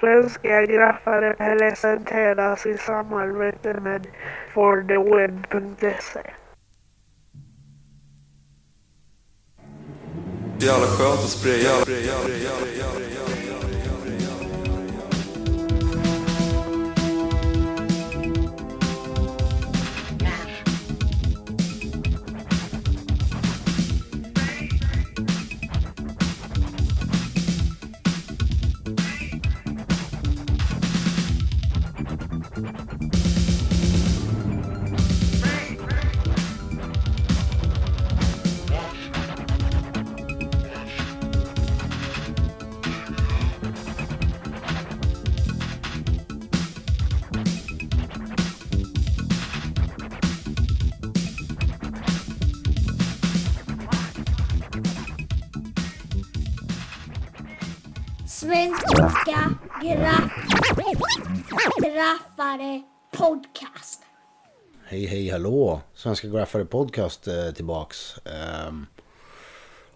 Svenska graffare presenteras i samarbete med fortheweb.se. Jävla skönt att spraya. Hej hej hallå! Svenska Graffare Podcast eh, tillbaks. Eh,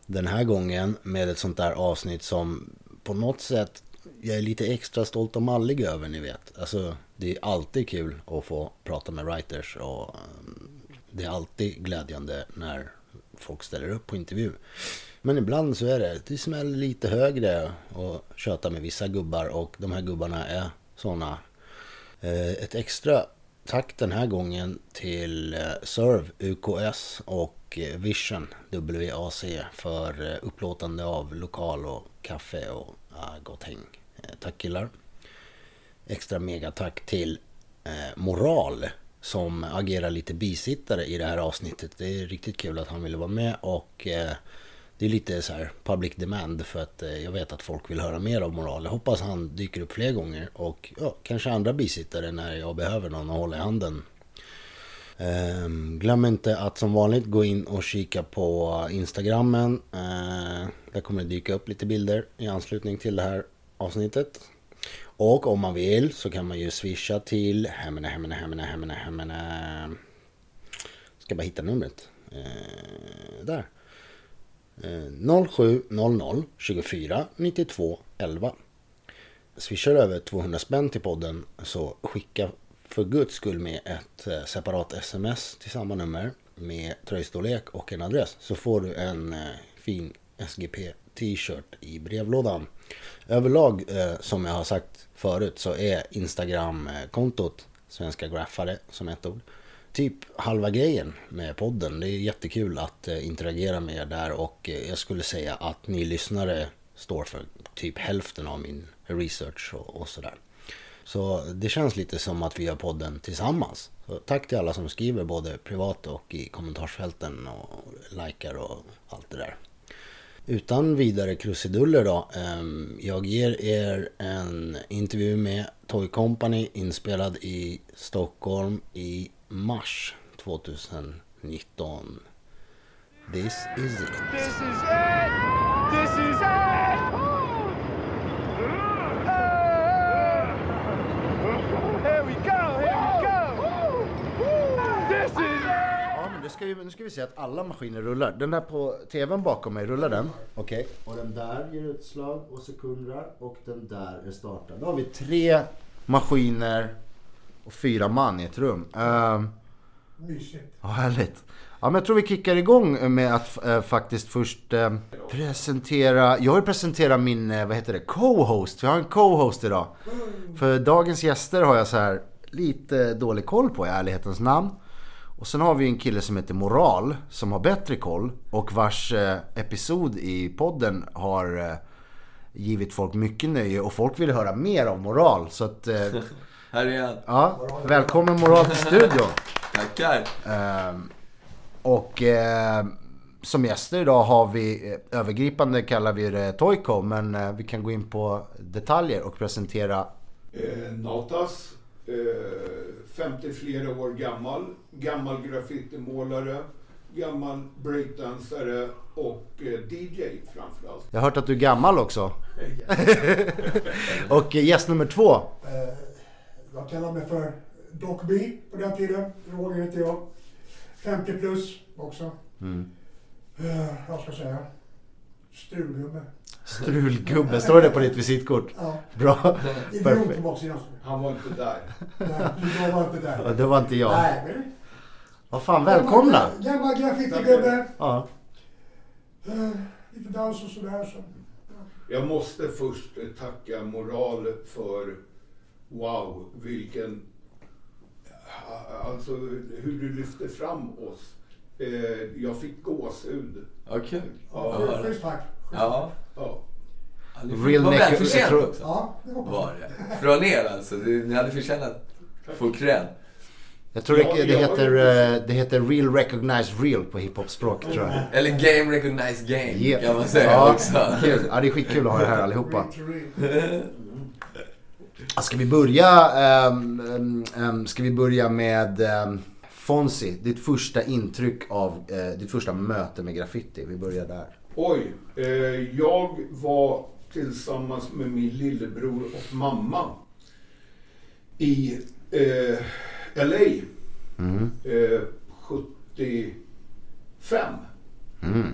den här gången med ett sånt där avsnitt som på något sätt jag är lite extra stolt och mallig över ni vet. Alltså det är alltid kul att få prata med writers och ehm, det är alltid glädjande när folk ställer upp på intervju. Men ibland så är det, det smäller lite högre och köta med vissa gubbar och de här gubbarna är sådana. Eh, Ett extra tack den här gången till eh, Serve UKS och eh, Vision WAC för eh, upplåtande av lokal och kaffe och gott häng. Tack killar. Extra megatack till Moral som agerar lite bisittare i det här avsnittet. Det är riktigt kul att han ville vara med och eh, det är lite så här public demand för att eh, jag vet att folk vill höra mer av Moral. Jag hoppas han dyker upp fler gånger och ja, kanske andra bisittare när jag behöver någon att hålla i handen. Ehm, glöm inte att som vanligt gå in och kika på Instagrammen. Ehm, där kommer det dyka upp lite bilder i anslutning till det här avsnittet. Och om man vill så kan man ju swisha till hemmene, hemmene, hemmene, hemmene, hemmene. Ska bara hitta numret. Ehm, där. 0700 24 92 11. Swishar över 200 spänn till podden så skicka för guds skull med ett eh, separat sms till samma nummer med tröjstorlek och en adress så får du en eh, fin SGP t-shirt i brevlådan. Överlag eh, som jag har sagt förut så är Instagram-kontot Svenska Graffare som ett ord typ halva grejen med podden. Det är jättekul att eh, interagera med er där och eh, jag skulle säga att ni lyssnare står för typ hälften av min research och, och sådär. Så det känns lite som att vi gör podden tillsammans. Så tack till alla som skriver både privat och i kommentarsfälten och likar och allt det där. Utan vidare krusiduller då. Ehm, jag ger er en intervju med Toy Company inspelad i Stockholm i mars 2019. This is it. This is it! This is it! Here we go! Here we go! This is! Ja, men det ska ju, nu ska vi se att alla maskiner rullar. Den där på tvn bakom mig, rullar den? Okej. Och den där ger utslag och sekunder och den där är startad. Då har vi tre maskiner och fyra man i ett rum. Um, Mysigt. Ja, härligt. Ja, men jag tror vi kickar igång med att eh, faktiskt först eh, presentera. Jag vill presentera min, eh, vad heter det, co-host. Jag har en co-host idag. För dagens gäster har jag så här lite dålig koll på i ärlighetens namn. Och sen har vi en kille som heter Moral som har bättre koll och vars eh, episod i podden har eh, givit folk mycket nöje och folk vill höra mer av Moral. Så att, eh, Här är han. ja, välkommen Moral till studion. Tackar. Ehm, och eh, som gäster idag har vi, eh, övergripande kallar vi det Toyco, men eh, vi kan gå in på detaljer och presentera. Eh, Nautas, eh, 50 flera år gammal, gammal graffitimålare, gammal breakdansare och eh, DJ framförallt. Jag har hört att du är gammal också. och eh, gäst nummer två. Jag kallar mig för Doc B på den tiden. Roger heter jag. 50 plus också. Mm. Eh, Jag ska säga. Strulgubbe. Strulgubben, står det på ditt visitkort? Ja. Bra. Jag. Han var inte där. Nej, jag var inte Ja, där. Det var inte jag. Nej, men... Vad fan, välkomna! Gammal graffitigubbe. Ja. Eh, Lite dans och sådär. Så. Jag måste först tacka Moral för wow, vilken... Alltså hur du lyfte fram oss. Eh, Jag fick gåshud. Ja, kul. Ja, Ja. schysst- tack. Ja. Ja. Real var neck- väl jag förtjänt tror- också. Ja, det. Var det. Från er alltså. Ni hade förtjänat att få cred. Jag tror det, Ja, det, ja, heter, ja. eh, det heter Real Recognized Real på hiphop-språk tror jag. Eller game recognized game Yeah. kan man säga ja, också. Kul. Ja, det är skitkul att ha er här allihopa. Real to real. Ja, Ska vi börja, ehm, ehm, ska vi börja med um, Fonzie, ditt första intryck av eh, ditt första möte med graffiti. Vi börjar där. Oj, eh, jag var tillsammans med min lillebror och mamma i eh, LA eh, 75 Mm.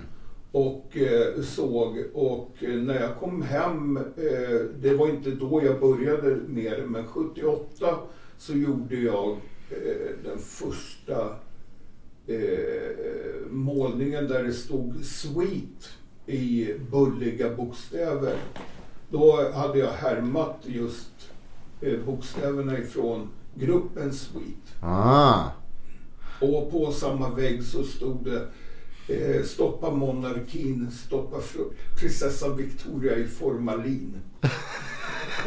Och eh, såg och eh, när jag kom hem, eh, det var inte då jag började med det, men 78 så gjorde jag eh, den första eh, målningen där det stod Sweet i bulliga bokstäver. Då hade jag härmat just eh, bokstäverna ifrån gruppen Sweet. Ah. Och på samma vägg så stod det eh, Stoppa monarkin, stoppa prinsessan Victoria i formalin.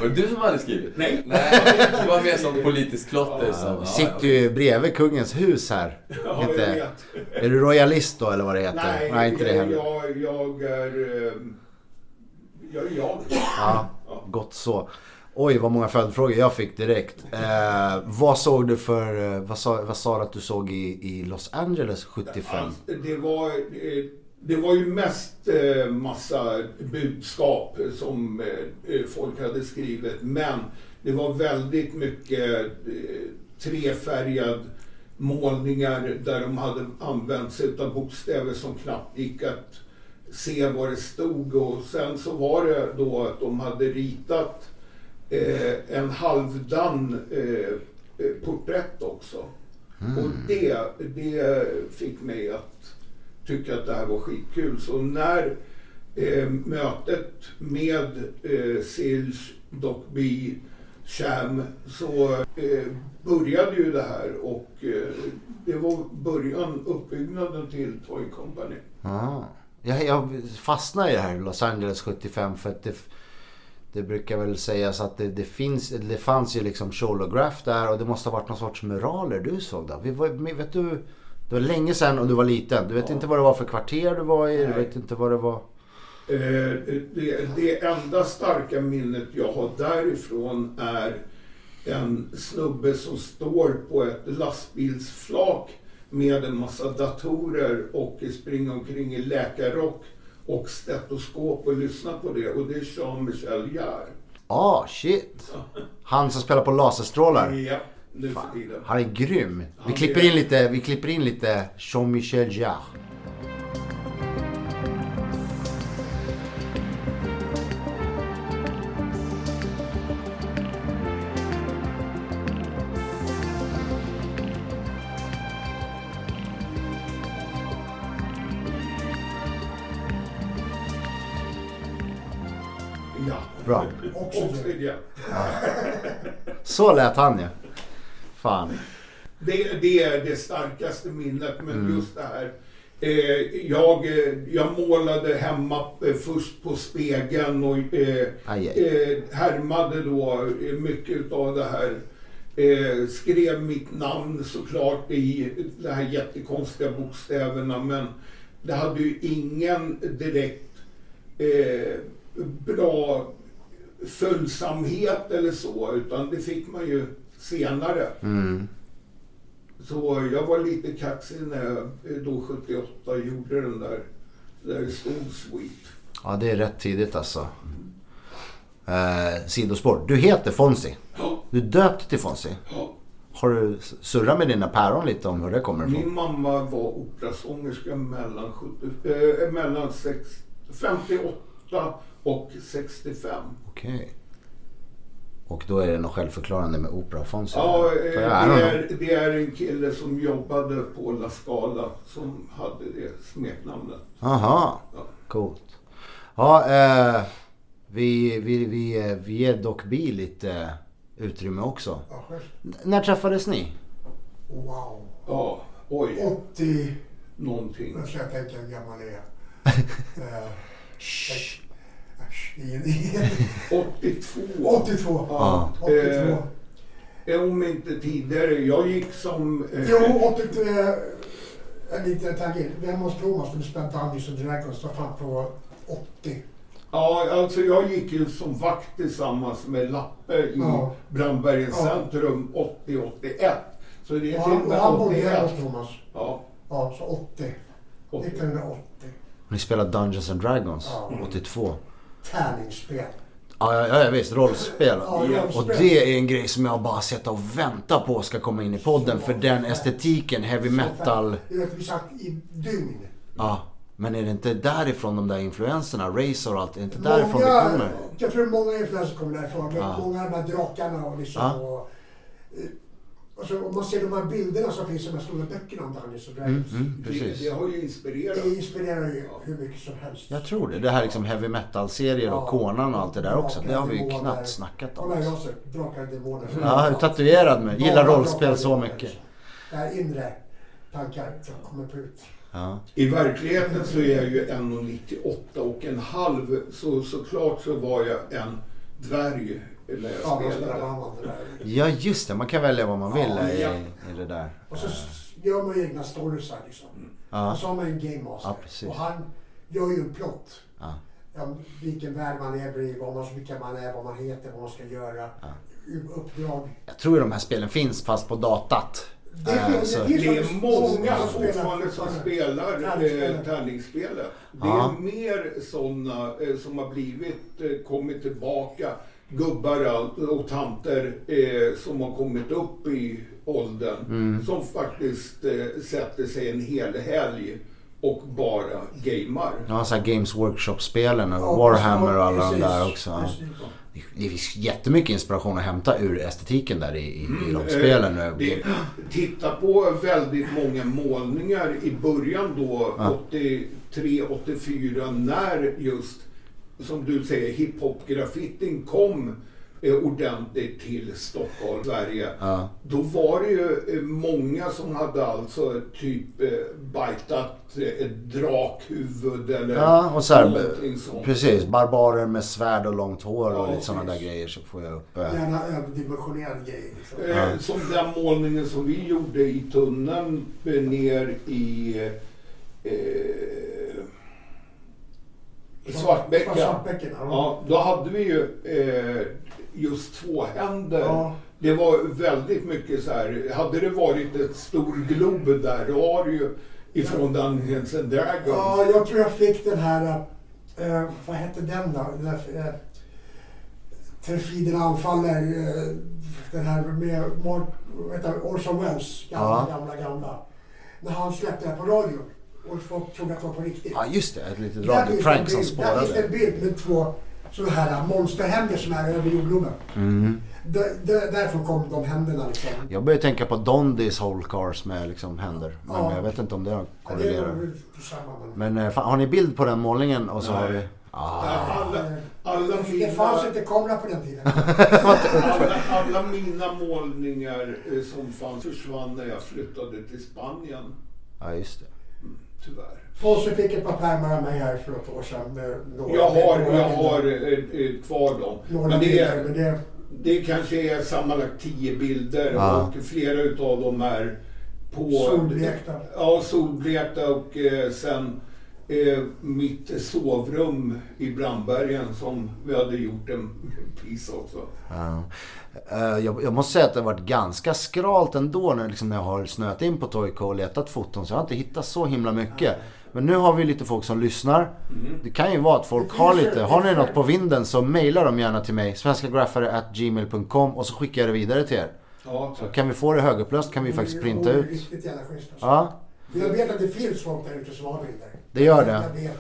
Var det du som hade skrivit? Nej. Nej, det var mer som politisk klotter. Som, Vi sitter ju bredvid kungens hus här. Ja, Inte- jag vet. Är du royalist då eller vad det heter? Nej, inte det heller. jag, jag är... eh, Jag är jag. Ja, gott så. Oj, vad många följdfrågor jag fick direkt. Eh, vad såg du för, eh, vad sa, vad sa du att du såg i, i Los Angeles 75? Alltså, det, var, eh, det var ju mest eh, massa budskap som folk hade skrivit. Men det var väldigt mycket trefärgad målningar där de hade använt sig av bokstäver som knappt gick att se vad det stod. Och sen så var det då att de hade ritat eh, en halvdan eh, eh, porträtt också. Och det, det fick mig att tycka att det här var skitkul. Så när eh, mötet med eh, Silch, Doc B, Sham så eh, började ju det här och eh, det var början, uppbyggnaden till Toy Company. Ah. Jag, jag fastnar i det här Los Angeles 75 för att det, det brukar väl sägas att det, det finns, det fanns ju liksom Sholograph där och det måste ha varit någon sorts muraler du såg då. Vi var, vet du, det var länge sedan och du var liten. Du vet inte vad det var för kvarter du var i. Du Nej. vet inte vad det var. Eh, det, det enda starka minnet jag har därifrån är en snubbe som står på ett lastbilsflak med en massa datorer och springer omkring i läkarrock och stetoskop och lyssnar på det. Och det är Jean-Michel Jarre. Ah, shit. Han som spelar på laserstrålar. Ja, nu för tiden. Han är grym. Vi klipper in lite, vi klipper in lite Jean-Michel Jarre. Så lät han ju. Fan. Det, det är det starkaste minnet, men Mm. just det här. Eh, jag, eh, jag målade hemma eh, först på spegeln och eh, Aj, aj. eh, härmade då eh, mycket av det här. Eh, skrev mitt namn såklart i de här jättekonstiga bokstäverna men det hade ju ingen direkt eh, följsamhet eller så utan det fick man ju senare. Mm. Så jag var lite kaxig när jag då 78 gjorde den där, där det stod Sweet. Ja, det är rätt tidigt alltså. Eh, sidospår. Du heter Fonzie. Ja, Du är döpt till Fonzie. ja. Har du surrat med dina päron lite om hur det kommer ifrån? Min mamma var operasångerska mellan, 70, eh, mellan sex, 58 och 65. Okej. Och då är det något självförklarande med opera och Fonzie? Ja, eh, det är, det är en kille som jobbade på La Scala som hade det smeknamnet. Aha, Ja. coolt. Ja, eh, vi, vi, vi, eh, vi ger dock bi lite utrymme också. Ja, när träffades ni? Wow. Ja, oj, 80... någonting. Nu ska jag tänka hur gammal jag är. Eh, Äsch, ingen- ingen- 82. 82. Ja. 82. Eh, om inte tidigare. Jag gick som... eh, Jo, 83. En liten tangent. Vem hos Thomas när vi spelade Dungeons and Dragons? Var fan på 80. Ja, alltså jag gick ju som vakt tillsammans med Lappe i Ja. Brandbergens Ja. centrum 80-81. Så det är Och till han, och han bodde här 81. hos Thomas. Ja, Ja, så 80. 80. 1980. Ni spelade Dungeons and Dragons Ja. 82. Tärningsspel. Ja, ja, ja visst. Rollspel. Ja. Och det är en grej som jag bara sett och väntar på ska komma in i podden. För den estetiken, heavy metal. Vi satt i dygn. Ja. Men är det inte därifrån de där influenserna, Razor och allt, är det inte därifrån det Många, kommer? jag tror många influenser kommer därifrån. Ja. Många av de här drakarna och liksom. Ja. Och, eh, och så, om man ser de här bilderna som finns i de här stora böckerna om Dungeons and Mm, Dragons. mm, Det, precis. det har ju inspirerat. Det inspirerar ju hur mycket som helst. Jag tror det. Det här liksom heavy metal-serier och Ja. Conan och allt det där också. Det har vi ju knappt snackat om. Kolla jag sett Drakar och Demoner. Ja, är tatuerad med. Gillar rollspel och så mycket. Det här inre tankar som kommer på ut. Ja. I verkligheten så är jag ju 1,98 och en halv. Så såklart så var jag en dvärg Ja, det ja, just det. Man kan välja vad man vill Ja, i, ja. i det där. Och så gör man egna storiesar liksom. Ja. Och så har man en game master. Och han gör ju en plott. Ja. Ja, vilken värld man är i, vad man, vilka man är, vad man heter, vad man ska göra. Uppdrag. Jag tror ju de här spelen finns fast på datat. Det finns- så- det finns- Det är många fortfarande som spelar eh, Tärningsspelet. Det är mer sådana eh, som har blivit, kommit tillbaka. Gubbar och tanter eh, som har kommit upp i åldern. Mm. Som faktiskt eh, sätter sig en hel helg och bara gamar. Ja, så här Games Workshop-spelen och Ja, Warhammer och alla de där också. Ja. precis. Det finns jättemycket inspiration att hämta ur estetiken där i, i, i de spelen. Eh, det, titta på väldigt många målningar i början då, Ja. 83, 84, när just, som du säger, hiphop-graffitin kom eh, ordentligt till Stockholm, Sverige. Ja. Då var det ju eh, många som hade alltså typ eh, bajtat ett drakhuvud eller Ja, och så här, någonting sånt. precis. Barbarer med svärd och långt hår och Ja, lite sådana där grejer så får jag upp. eh, Gärna överdimensionerad grej. Liksom. Eh, Som den målningen som vi gjorde i tunneln ner i eh, Svartbäcken. Svartbäcken, ja. Ja, då hade vi ju eh, just två händer. Ja. Det var väldigt mycket så här. Hade det varit ett stor glob där, då var det ju ifrån Dungeons and Dragons. Ja, jag tror jag fick den här, eh, vad hette den då? Den där, eh, Terfiderna anfaller, eh, den här med Mark, vet du, Orson Welles, gamla, Ja. gamla, gamla. När han släppte det här på radion och folk trodde att det var på riktigt. Ja, just det. Ett litet det radioprank som bild- Där finns det en spårade. bild med två sådana här monsterhänder som är över jordgloben. Mm. Där- där- Därifrån kom de händerna liksom. Jag börjar tänka på Dondys Whole Cars med liksom händer. Men Ja. jag vet inte om det det korrelerar. men... Men eh, fan, har ni bild på den målningen? Och så Nej. har vi... Ah. Alla, alla, Det mina, fanns inte kamera på den tiden. alla, alla mina målningar eh, som fanns försvann när jag flyttade till Spanien. Ja, just det. Tyvärr. Fosse fick ett par pärmar av mig här för ett år sedan. Med några, Jag har, några jag bilder. har eh, eh, kvar dem. Några Men det, bilder, men det... det kanske är sammanlagt tio bilder Ja. och flera utav dem är på... Solblekta. Ja, solblekta och eh, sen eh, mitt sovrum i Brandbergen som vi hade gjort en piece också. Ja. Eh, Jag, jag måste säga att det har varit ganska skralt ändå när, liksom, när jag har snöat in på Toyko och letat foton. Så jag har inte hittat så himla mycket. Men nu har vi lite folk som lyssnar. Det kan ju vara att folk har lite. Har ni något på vinden så mejla dem gärna till mig. svenskagraffare.gmail.com och så skickar jag det vidare till er. Ja, Så kan vi få det högupplöst kan vi faktiskt printa ut. Riktigt jävla schysst alltså. Ja, Jag vet att det finns folk där ute som har bilder. Det gör det. Jag vet det.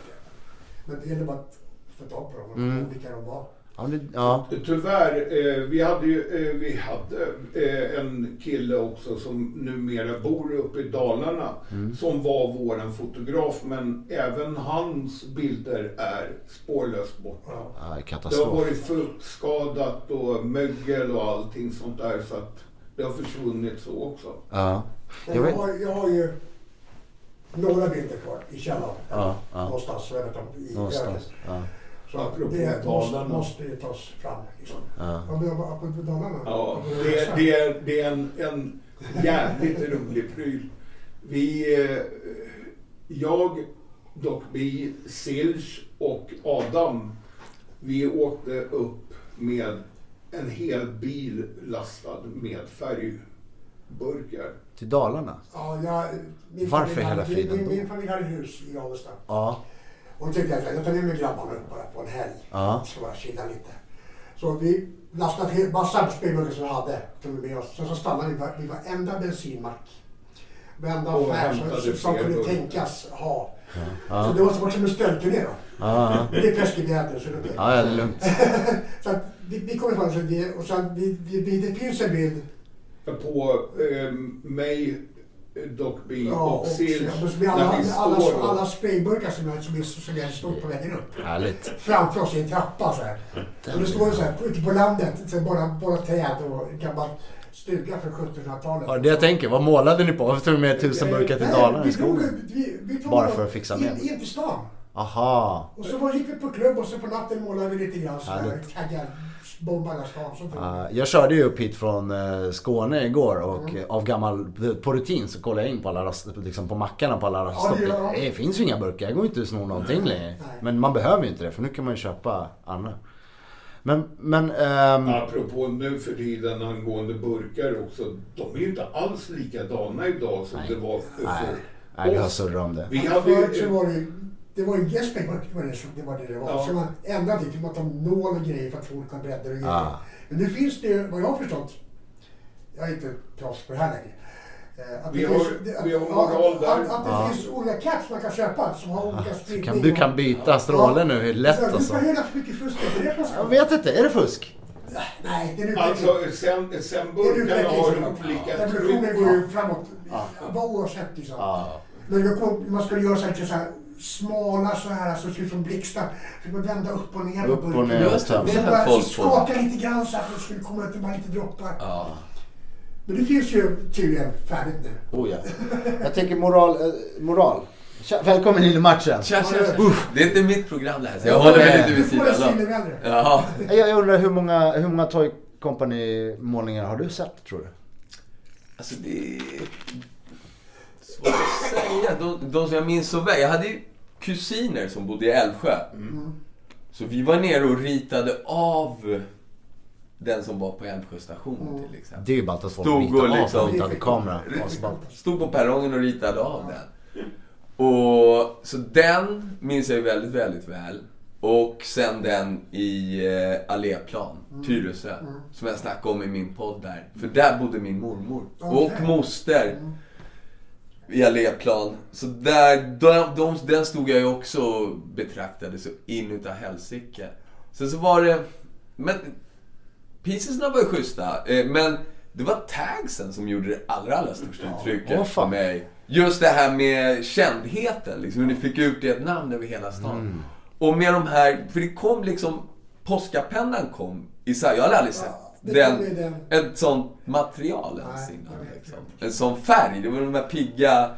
Men det gäller bara att få tag på dem och Mm. vilka de var. Ja, det, ja. Tyvärr, eh, vi hade ju eh, vi hade, eh, en kille också som numera bor uppe i Dalarna som var våran fotograf men även hans bilder är spårlöst borta. Ja. Det har varit fuktskadat och mögel och allting sånt där så att det har försvunnit så också. Ja. Jag jag, har, jag har ju några bilder kvar i källaren. Ja, ja. Någonstans. Jag vet inte, i Någonstans. Ja. Så Apropå det måste, Dalarna. måste ju tas fram. Liksom. Ja. Apropå Dalarna. Ja, det, det, är, det är en, en jävligt rolig pryl. Vi, eh, jag, Doc B, Silch och Adam, vi åkte upp med en hel bil lastad med färgburkar. Till Dalarna? Ja, jag, min Varför familj hela hade- friden Min, då? min familj hade hus i Avesta. Ja. Och då tänkte jag att jag tar med mig grabbarna upp bara på en helg. Ja. Så bara chilla lite. Så vi lastade massa spelburkar som vi hade. Tog med oss. Sen så stannade vi var- vid varenda bensinmack. Varenda affär som, som kunde tänkas ha. Ja. Så det var som en stöldturné då. Ja, ja. Men det är preskriberat nu så det är okej. ja, ja, det är lugnt. Så att vi, vi kommer fram till det och sen vi, vi, vi, det finns en bild. På eh, mig, Doc B Ja, och med alla, alla, alla, sprayburkar som, är- som jag stod på vägen upp. Härligt. framför oss i en trappa så här. Och det står ju så här, ute på landet, så bara, bara träd och en gammal stuga från 1700-talet. Ja, det jag tänker, vad målade ni på? Varför tog ni med tusen burkar till Dalarna i vi tog- skogen? Vi, vi tog Bara för att fixa med. In, in till stan. Aha. Och så var, gick vi på klubb och så på natten målade vi lite grann sådär. Sånt där. Ja, jag körde ju upp hit från eh, Skåne igår och eh, av gammal, på rutin så kollade jag in på alla rast, liksom på mackarna på alla raststopp. Ja, det det finns ju inga burkar, jag går inte att sno någonting längre. Nej. Men man behöver ju inte det för nu kan man ju köpa andra. Men, men... ehm, Apropå nu för tiden angående burkar också. De är ju inte alls likadana idag som Nej. det var för nej, nej, vi har surrat om det. Vi hade ju... det var en gästburk, det var det, som- det var det det var. Ja. Så man ändrade lite, man tar nål och grejer för att få olika bredder och grejer. Ah. Men nu finns det ju, vad jag har förstått, jag är inte proffs på det här längre. eh, Att Vi har- finns, det, vi har ja, moral där. Att, att det Ja. finns olika caps man kan köpa som har olika Så spridning. kan, du kan byta stråle nu, hur lätt Du alltså. får hela för mycket fusk, är det Jag vet inte, är det fusk? Nej, det är. Alltså sen, sen det är burkarna har olika Revolutionen tryck. går ju framåt, vad oavsett liksom. Ja. Men man skulle göra så här, så här smala så här, så ser ut som blixtar. Fick man vända upp och ner på Upp och burken. ner och Just det, töm. det Så har bara folk på. skaka lite grann så att det skulle komma ut bara lite droppar. Ja. Men det finns ju tydligen färdigt nu. Oh, ja. Jag tänker moral. Eh, moral. Tja, välkommen in i matchen. Tja, tja, tja. Det är inte mitt program det här, så jag Ja, håller mig lite Du vid får sidan av. silvervädre. Ja. Jag, undrar hur många, hur många Toy Company-målningar har du sett tror du? Alltså det är svårt att säga. De, de som jag minns så väl. Jag hade ju kusiner som bodde i Älvsjö. Så vi var nere och ritade av den som var på Älvsjö station till exempel. Det är ju ballt att folk Stod ritar och av liksom- inte hade kamera. Stod på perrongen och ritade av den. Och så den minns jag ju väldigt, väldigt väl. Och sen den i eh, Alléplan, Tyresö. Som jag snackade om i min podd där. För där bodde min mormor. Och Okej. moster. I Alléplan. Så där, de, de, den stod jag ju också och betraktade så in utav helsike. Sen så var det... Men Piecesna var ju schyssta. eh, Men det var tagsen som gjorde det allra, allra största uttrycket Åh, fan. för mig. Just det här med kändheten. Liksom, hur ni fick ut ert namn över hela stan. Mm. Och med de här, för det kom liksom, Påskapennan kom i jag hade aldrig sett det den, den. ett sånt material ens innan. Liksom. En sån färg, det var de här pigga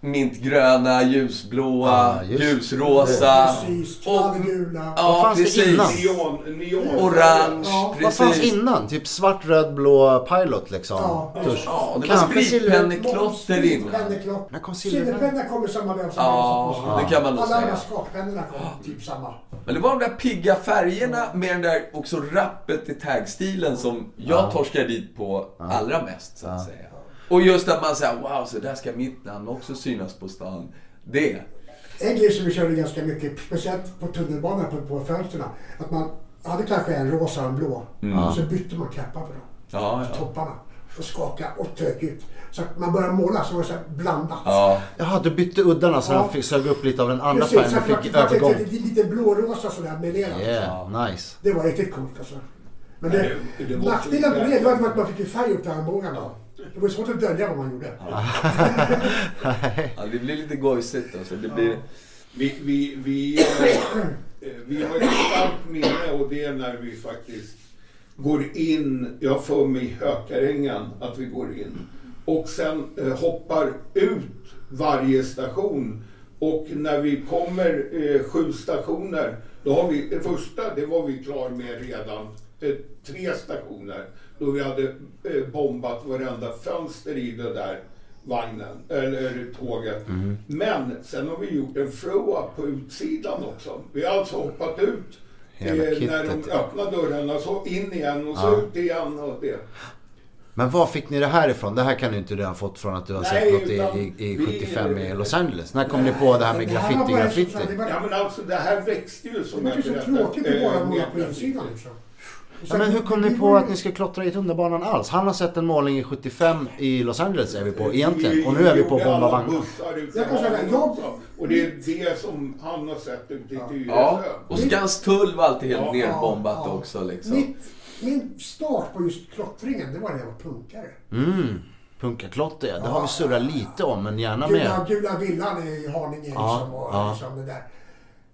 mintgröna, ljusblåa, Ja, just det. ljusrosa. Precis, Och- knallgula. Ja, Vad fanns det precis. innan? Neon, neon. Orange, Ja, Vad fanns precis. innan? Typ svart, röd, blå Pilot liksom? Ja. Ja, det var spritpenneklotter innan. När kom silverpenna? Kommer samma väg som Ja, Benson. det kan man nog Alla de säga. här skakpennorna kom typ samma. Men det var de där pigga färgerna med den där också rappet i tagstilen som jag torskar dit på allra mest så att säga. Och just att man säger wow, så där ska mitt namn också synas på stan. Det. En grej som vi körde ganska mycket, speciellt på tunnelbanan på, på fönstren, att man hade kanske en rosa och en blå. Och så bytte man knappar på dem. Ja, ja. Topparna. och skakade och tök ut. Så att man började måla så var det så här blandat. Ja. Jaha, du bytte uddarna så Ja. den fick sög upp lite av den andra Precis, färgen och fick man fick övergång. lite, lite blårosa sådär melerat. Yeah, nice. Det var riktigt coolt alltså. Men Ja, det, det- det var nackdelen på det var att man fick ju färg upp till armbågarna. Det var svårt att dölja vad man gjorde. ja, det blir lite gojsigt alltså. Det blir... Vi, vi, vi, eh, vi har ett starkt minne och det är när vi faktiskt går in, jag får mig i Hökarängen att vi går in och sen eh, hoppar ut varje station och när vi kommer eh, sju stationer då har vi, det första det var vi klar med redan eh, tre stationer då vi hade eh, bombat varenda fönster i det där vagnen, eller tåget. Men sen har vi gjort en throw-up på utsidan också. Vi har alltså hoppat ut eh, när de öppnar dörrarna, så in igen och så Ja. ut igen och det. Men var fick ni det här ifrån? Det här kan du inte ha fått från att du har Nej, sett något i, i, i vi- 75 i Los Angeles. När kom ni på det här med Det här graffiti, bara så- graffiti? Det var, Ja men alltså det här växte ju som det var ju så tråkigt att bara måla på insidan liksom. Ja, men hur kom ni på att ni ska klottra i tunnelbanan alls? Han har sett en målning i 75 i Los Angeles är vi på egentligen. Och nu är vi på att bomba jag- Och det är det som han har sett ute i Tyresö. Ja. Och Skanstull var alltid helt nerbombat också liksom. Mitt, min start på just klottringen, det var när jag var punkare. Mm. Punkarklotter ja, det har vi surrat lite om men gärna Gula, mer. gula villan i Haninge liksom. Ja, och ja. liksom det där.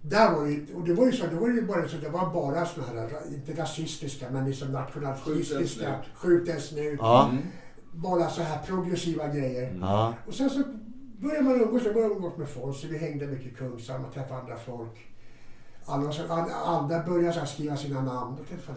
Där var ju, och det var ju så, det var ju bara så, det var bara såna här, inte rasistiska, men liksom nationalistiska, skjut en snut. Ja, Bara så här progressiva grejer. ja. Och sen så började man umgås, jag började umgås med folk, så vi hängde mycket i Kungshamn och träffade andra folk. Alla, så, andra började så här skriva sina namn. Då tänkte jag,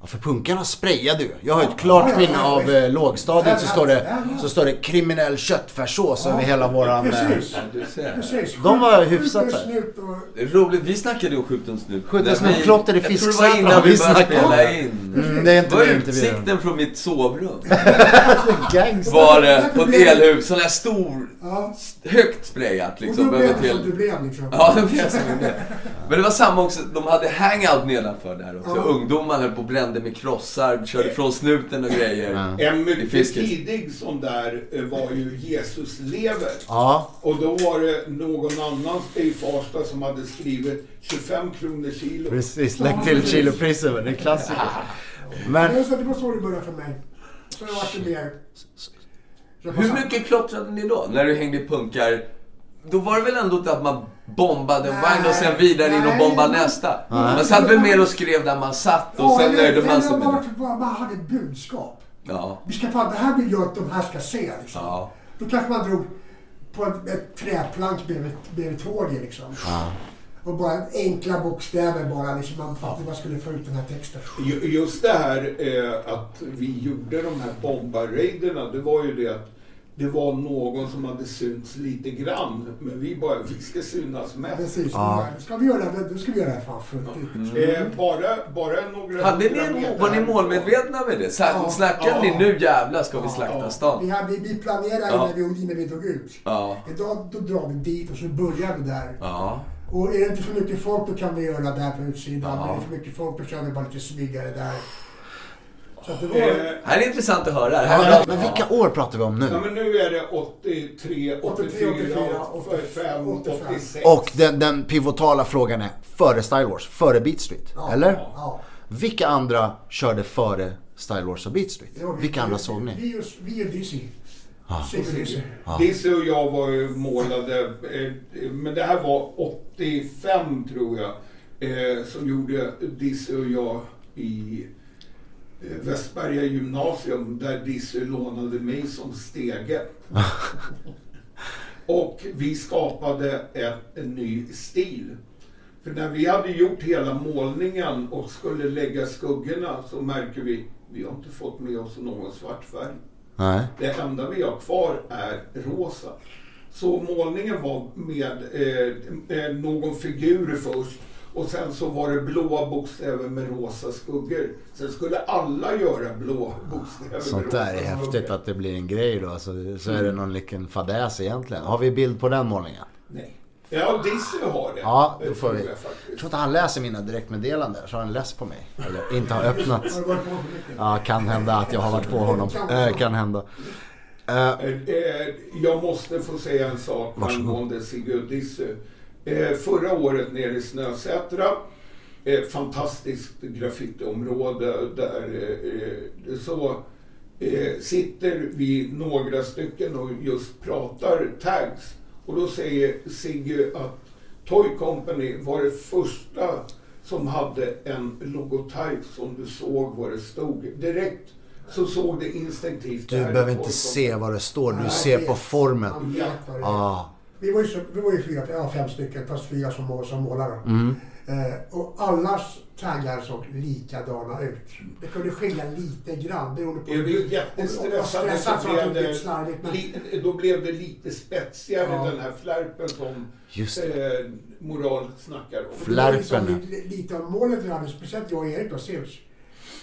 det. Ja, för punkarna sprayade ju. Jag har ett klart minne av eh, lågstadiet så står det, så står det kriminell köttfärssås över hela våran... eh, Precis. Du ser. Precis. De var hyfsat så här. snut och Det är roligt, vi snackade ju om skjuten snut. Skjuten snut, vi- klotter i Jag tror det var innan har vi vi började snackat om. spela in. Mm, det är Det inte var med intervjun. utsikten från mitt sovrum. Gangster. Var det på ett elhus, sån där stor, Ja. högt sprayat Och liksom. då Över blev det som du till... blev liksom. Ja, det blev som det blev. Men det var samma också, de hade hangout nedanför där också. Ja. Ungdomar höll på och brände med krossar, körde från snuten och grejer. Ja. En mycket tidig sån där eh, var ju Jesus lever. Ja, Och då var det någon annan i Farsta som hade skrivit 25 kronor kilo. precis. Lägg till kilopriset, det är klassiker. Men Det var så- det var började för mig. Så det vart det mer... Hur mycket klottrade ni då? När du hängde punkar? Då var det väl ändå inte att man bombade en vagn och sen vidare in och bombade nästa? Man satt väl mer och skrev där man satt och sen nöjde man sig med det. man, man hade ett budskap. Ja. Vi ska fan, det här vill jag att de här ska se liksom. Ja. Då kanske man drog på ett, ett träplank bredvid, bredvid tåget liksom. Och bara enkla bokstäver bara liksom. Man fattade man skulle få ut den här texten. Ju- Just det här eh, att vi gjorde de här bombarraiderna, det var ju det att det var någon som hade synts lite grann. Men vi bara, vi ska synas mest. Precis. Ja. Då ska vi göra det, då ska vi göra det här fan fullt ut. Eh, bara, bara några Hade ni, meter var ni målmedvetna med det? Ja. Snackade Ja. ni nu jävlar ska vi Ja. slakta stan? Vi, hade, vi planerade Ja. när, vi, innan vi drog ut. Ja. Idag då drar vi dit och så börjar vi där. Ja. Och är det inte för mycket folk då kan vi göra där på utsidan. Ja. Är det för mycket folk då kör vi bara lite snyggare där. Det var... Eh, Det här är intressant att höra. Ja, men, men vilka år pratar vi om ja, nu? men nu är det 83, 84, 85, 86. Och den, den pivotala frågan är före Style Wars, före Beat Street. Ja, Eller? Ja. Vilka andra körde före Style Wars och Beat Street? Vilka andra såg ni? Vi, och- vi och Dizzy. Sigge Dizzy. Och jag var ju målade, eh, men det här var 85 tror jag, eh, som gjorde Dizzy och jag i Västberga gymnasium där Dizzy lånade mig som stege. och vi skapade en, en ny stil. För när vi hade gjort hela målningen och skulle lägga skuggorna så märker vi, vi har inte fått med oss någon svart färg. Nej. Det enda vi har kvar är rosa. Så målningen var med eh, eh, någon figur först och sen så var det blåa bokstäver med rosa skuggor. Sen skulle alla göra blå bokstäver Sånt där är häftigt skuggor. att det blir en grej då. Så, så är det någon liten fadäs egentligen. Har vi bild på den målningen? Nej. Ja, Dizzy har det. Ja, då får vi. jag. Jag tror inte han läser mina direktmeddelanden. Så har han läst på mig. Eller inte har öppnat. Ja, kan hända att jag har varit på honom. Eh, kan hända. Eh, Jag måste få säga en sak Varsågod. angående Sigurd Dissö. Eh, Förra året nere i Snösätra, eh, fantastiskt graffitiområde där eh, så sitter vi några stycken och just pratar tags. Och då säger Sigge att Toy Company var det första som hade en logotyp som du såg vad det stod. Direkt så såg det instinktivt. du behöver inte se vad det står. Du Nej, ser på formen. Ja. Vi var ju, så, vi var ju fyra, ja, fem stycken, fast fyra som, som målare. Mm. Eh, och allas taggar såg likadana ut. Det kunde skilja lite grann beroende på... Och jättestressade stressat så blev det blev slarvigt. Men, det, li, då blev det lite spetsigare Ja. den här flärpen som Just eh, Moral snackar om. det liksom Flärpen. lite, lite av målet vi hade, speciellt jag och Erik och Sils.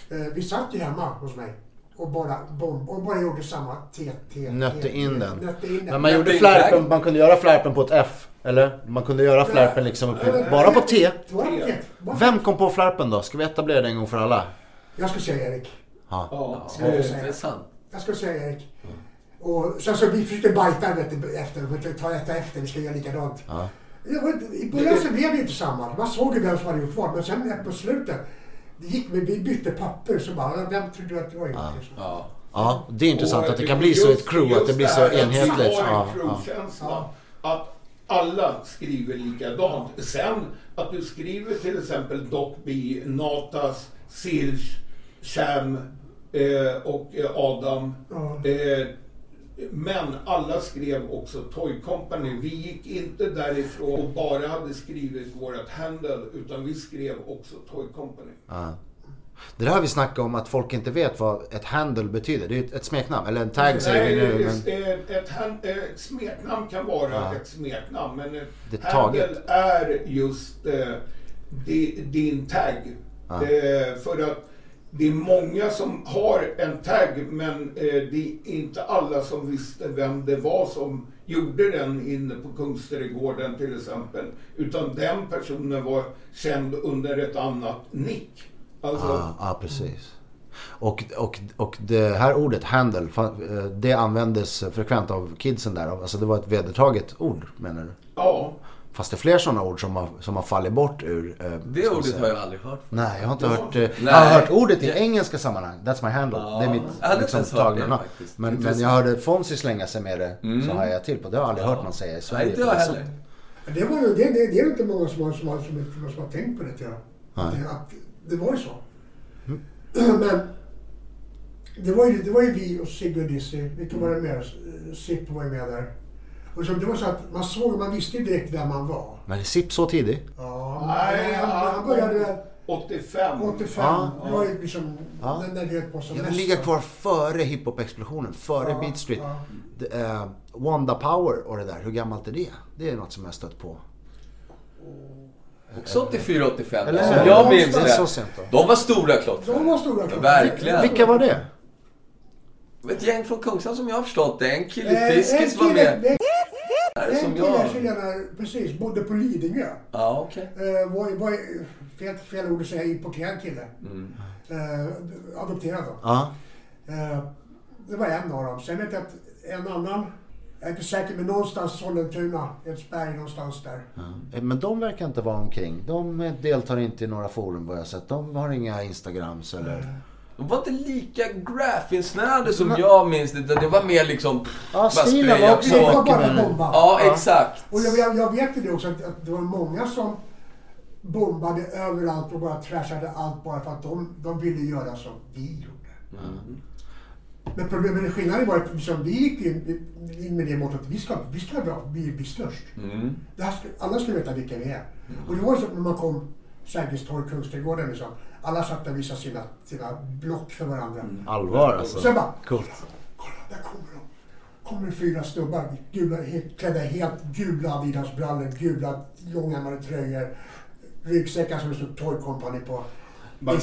Eh, vi satt ju hemma hos mig och bara, bomb, och bara gjorde samma TT. Nötte in den. Nötte in den. Men man gjorde flärpen, man kunde göra flärpen på ett F. Eller? Man kunde göra flärpen liksom bara på T. T. Vem kom på flärpen då? Ska vi etablera det en gång för alla? Jag ska säga Erik. Ja. Ja. Ska jag Ja, säga. det är sant. Jag ska säga Erik. Och sen så vi försökte bajta efter, ta ett efter, vi ska göra likadant. Ja. I början så blev det inte samma. Man såg ju vem som hade gjort vad. Men sen på slutet, det gick, vi vi bytte papper så bara, vem tror du att det var? Ja. Ja. Ja, det är intressant Och att det kan bli så i ett just- crew, att det just blir så att enhetligt. Ja, en ja. Att alla skriver likadant. Sen att du skriver till exempel Doc B, Natas, Silch, Cham eh, och eh, Adam. Ja. Eh, men alla skrev också Toy Company. Vi gick inte därifrån och bara hade skrivit vårt handle utan vi skrev också Toy Company. Ja. Det där har vi snackat om att folk inte vet vad ett handle betyder. Det är ett- smeknamn, eller en tag säger vi nu. Men... ett, ett, hand- ett smeknamn kan vara Ja. ett smeknamn men ett Det är handle taget. är just eh, di, din tagg. Ja. Eh, för att det är många som har en tagg men eh, det är inte alla som visste vem det var som gjorde den inne på Kungsträdgården till exempel. Utan den personen var känd under ett annat nick. Alltså, Ja, ja, precis. Och, och, och det här ordet, handle, eh, det användes frekvent av kidsen där. Alltså det var ett vedertaget ord menar du? ja. Fast det är fler sådana ord som har, som har fallit bort ur... eh, Det ordet säga. har jag aldrig hört. Nej, jag har inte Ja. hört... eh, Jag har hört ordet i Ja. engelska sammanhang. That's my handle. Ja. Det är mitt Jag liksom, tagna det namn. Men, men jag hörde Fonzie slänga sig med det. Så Mm. har jag till på. Det har jag aldrig hört någon säga i Sverige. Nej, inte jag heller. Det, var, det, det, det är inte många som har, som har, som, som, som har tänkt på det tror jag. Att, det- att det var ju så. Men det var, ju, det var ju vi och Sigge och Dizzy. Vilka var det mer? Sipp var ju med där. Och så, det var så att man såg, man visste direkt vem man var. Men Sipp så tidig? Ja, Nej, han, han började väl 85. 85. Ja. Det var ju liksom Ja. när, vi höll på som Jag vill ligga kvar före hiphop-explosionen. Före Ja, Beat Street. ja. Det, eh, Wanda Power och det där. Hur gammalt är det? Det är något som jag har stött på. Också 84-85. Eller Som jag Ja, minns det är det. så sent då. De var stora klottrar. De var stora klart. Verkligen. Vilka var det? Ett gäng från Kungsan som jag har förstått det. En kille Eh, i Fiskis en var kille- med. En, Är det en kille jag? chilenare, precis, bodde på Lidingö. Ja, okej. Eh, var, var, fel, fel ord att säga importerad kille. Mm. Eh, adopterad då. Ja. Eh, det var en av dem. Sen vet jag att en annan, jag är inte säker, men någonstans Sollentuna, Edsberg någonstans där. Ja. Men de verkar inte vara omkring. De eh, deltar inte i några forum vad jag sett. De har inga Instagrams eller... De var inte lika graphinsnöade som jag minns det. Det var mer liksom... Ja, bara stilen var också Det var bara men- bomba. Ja, exakt. Och jag, jag, jag vet ju det också att, att det var många som bombade överallt och bara trashade allt bara för att de, de ville göra som vi gjorde. Men problemet, men skillnaden var att liksom, vi gick in, in med det måttet att vi ska, vi ska bra, bli, bli störst. Mm. Det här ska, alla ska veta vilka vi är. Och det var så att när man kom Sergels torg, Kungsträdgården liksom. Alla satt och visade sina, sina block för varandra. Allvar alltså. Sen bara, Coolt. kolla där kommer de. Kommer fyra snubbar gula, helt, klädda helt gula Adidas-brallor, gula långärmade tröjor, ryggsäckar som det stod Toy Company på. Alla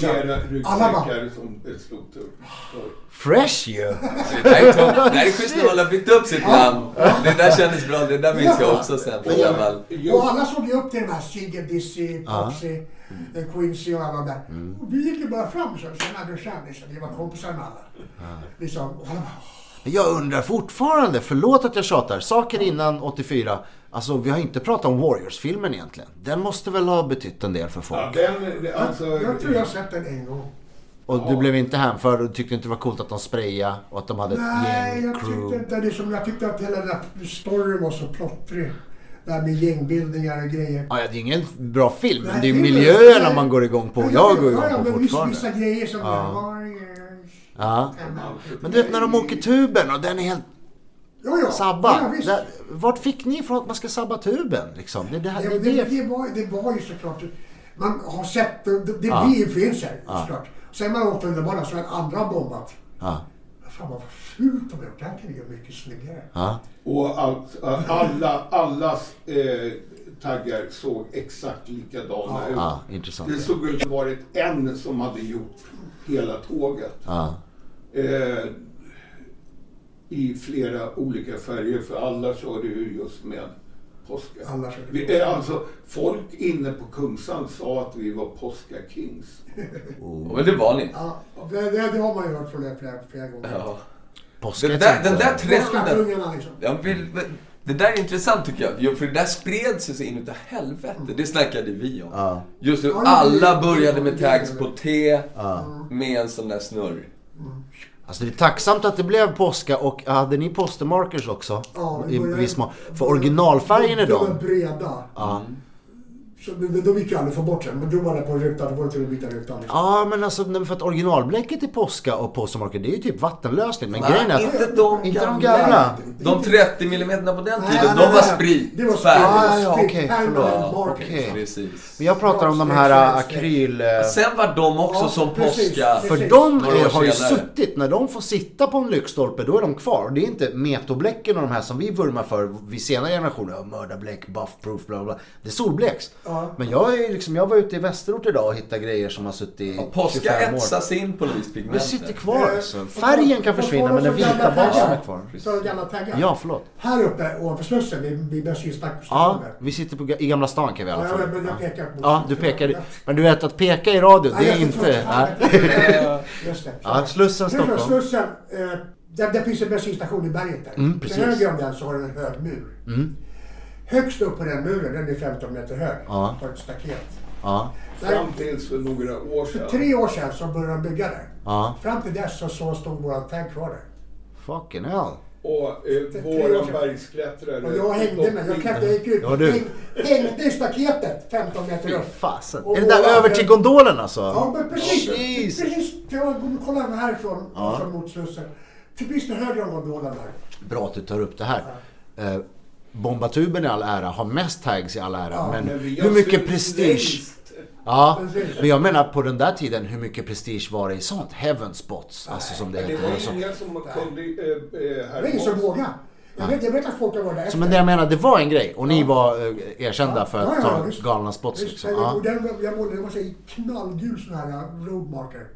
bara- ryggsäckar som slog tull. Fresh ju! Det där är. Det schysst när man har byggt upp sitt namn. Det där kändes bra. Det där minns jag också sen. Och Just, alla såg ju upp till de här Sigge, Dizzy, Popsy, eh, Quincy och alla där. Och vi gick ju bara fram så. Tjena brorsan, liksom. Vi var kompisar med alla. Liksom, och alla bara, Jag undrar fortfarande, förlåt att jag tjatar, saker innan 84. Alltså vi har inte pratat om Warriors-filmen egentligen. Den måste väl ha betytt en del för folk. ja, den, alltså, jag tror jag har sett den en gång. Och du blev inte hänförd och tyckte inte det var coolt att de sprayade och att de hade ett Nej, gäng jag tyckte crew. inte det. Som jag tyckte att hela den där storyn var så plottrig. Det här med gängbildningar och grejer. Ja, det är ingen bra film, men det är filmen- miljöerna nej. man går igång på. Ja, Jag går ja, igång ja, på men fortfarande. Vissa grejer som Ja. Warriors. Ja. Ja, Men du vet när de åker tuben och den är helt ja, ja. sabba. Ja, visst. Där, vart fick ni ifrån att man ska sabba tuben? Liksom? Det, det, här, Ja, det, det, var, det var ju såklart, man har sett, det, det Ja. blir ju finns här såklart. Sen man åkt under banan så har andra har bombat. Ja. Fan vad fult de har gjort, det här kan vi göra mycket snyggare. Ja. och allt, alla, allas eh, taggar såg exakt likadana ut. ja, intressant. Det såg ut att varit en som hade gjort hela tåget. Ja. Eh, I flera olika färger för alla körde ju just med påska. Körde Vi, alltså, folk inne på Kungsan sa att vi var påska kings. Men det var ni. Ja, det, det, det har man ju hört från det flera, flera gånger. Ja. Påsk är Den ett där, sånt den där trenden. Påskakungarna. Jag vill, men det där är intressant tycker jag. Jo, För det där spred sig så in utav helvete. Det snackade vi om. Ja. Just hur alla började med tags på T Ja. med en sån där snurr. Alltså det är tacksamt att det blev påska och hade ni postermarkers också? Ja, I viss mån. För originalfärgen är De de. breda. Ja. Så de, gick ju aldrig att få bort sen. Men drog man det på rutan, då var det till att byta rutan. Liksom. Ja, men alltså för att originalbläcket i påska och postermarker det är ju typ vattenlösning. Men grejen är inte de Inte de gamla. gamla. De 30 mm på den Nej, tiden, nej, de var sprit. Det var färg. Ah, ja, sprit. okej, Permanent förlåt. Precis. Men jag pratar om de här äh, akryl... äh, Sen var de också Ja, som. Precis. För de eh, har ju senare. suttit, när de får sitta på en lyktstolpe då är de kvar. Det är inte metobläcken och de här som vi vurmar för vid senare generationer. Mördarbläck, buffproof, bla bla, bla. Det är solbläcks. Ja. Men jag, är liksom, jag var ute i Västerort idag och hittade grejer som har suttit i Påska 25 år. etsas in på Det ljuspigmentet. sitter kvar Eh, alltså. Färgen kan försvinna men den vita basen är kvar. Så gamla taggar. Ja, förlåt. Här uppe ovanför Slussen, vid, vid bensinstack på Ja, vi sitter på, i Gamla stan kan vi i alla Ja, fall. men jag Ja. pekar på Ja, du pekar. Men du vet att peka i radio, det är inte... Just det. Ja, Slussen, Det Stockholm. Slussen, eh, där, där finns en bensinstation i berget där. Mm, precis. Till höger om den så har den en hög mur. Mm. Högst upp på den muren, den är 15 meter hög, Ja. på ett staket. Ja, Fram tills för några år För sedan. tre år sedan så började de bygga där. ja. Fram till dess så, så stod våran tank kvar där. Fucking hell. Och eh, tre år våran bergsklättrare. Och jag hängde med. Jag, klättrade, jag gick ut. Ja, du. Häng, hängde i staketet 15 meter Fy upp. fasen. Och Är det där över till gondolen alltså? Ja, men precis. Jesus. Precis. Jag kollar härifrån, Ja. från mot Slussen. Precis till höger om gondolen där. Bra att du tar upp det här. Eh, Bombatuben i all ära, har mest tags i all ära. Ja, men Men hur mycket prestige? Ja, men jag menar på den där tiden, hur mycket prestige var det i sånt? Heaven spots, alltså som det heter. var Så, ingen som kunde... Eh, eh, Det var ingen som vågade. Jag vet, jag vet att folk har varit där så men det jag menar, det var en grej. Och ni Ja. var eh, erkända för att Ja, ja, ta visst. galna spots Visst, liksom. jag- Ja. och den, jag målade, det var så i knallgul sån här roadmarker.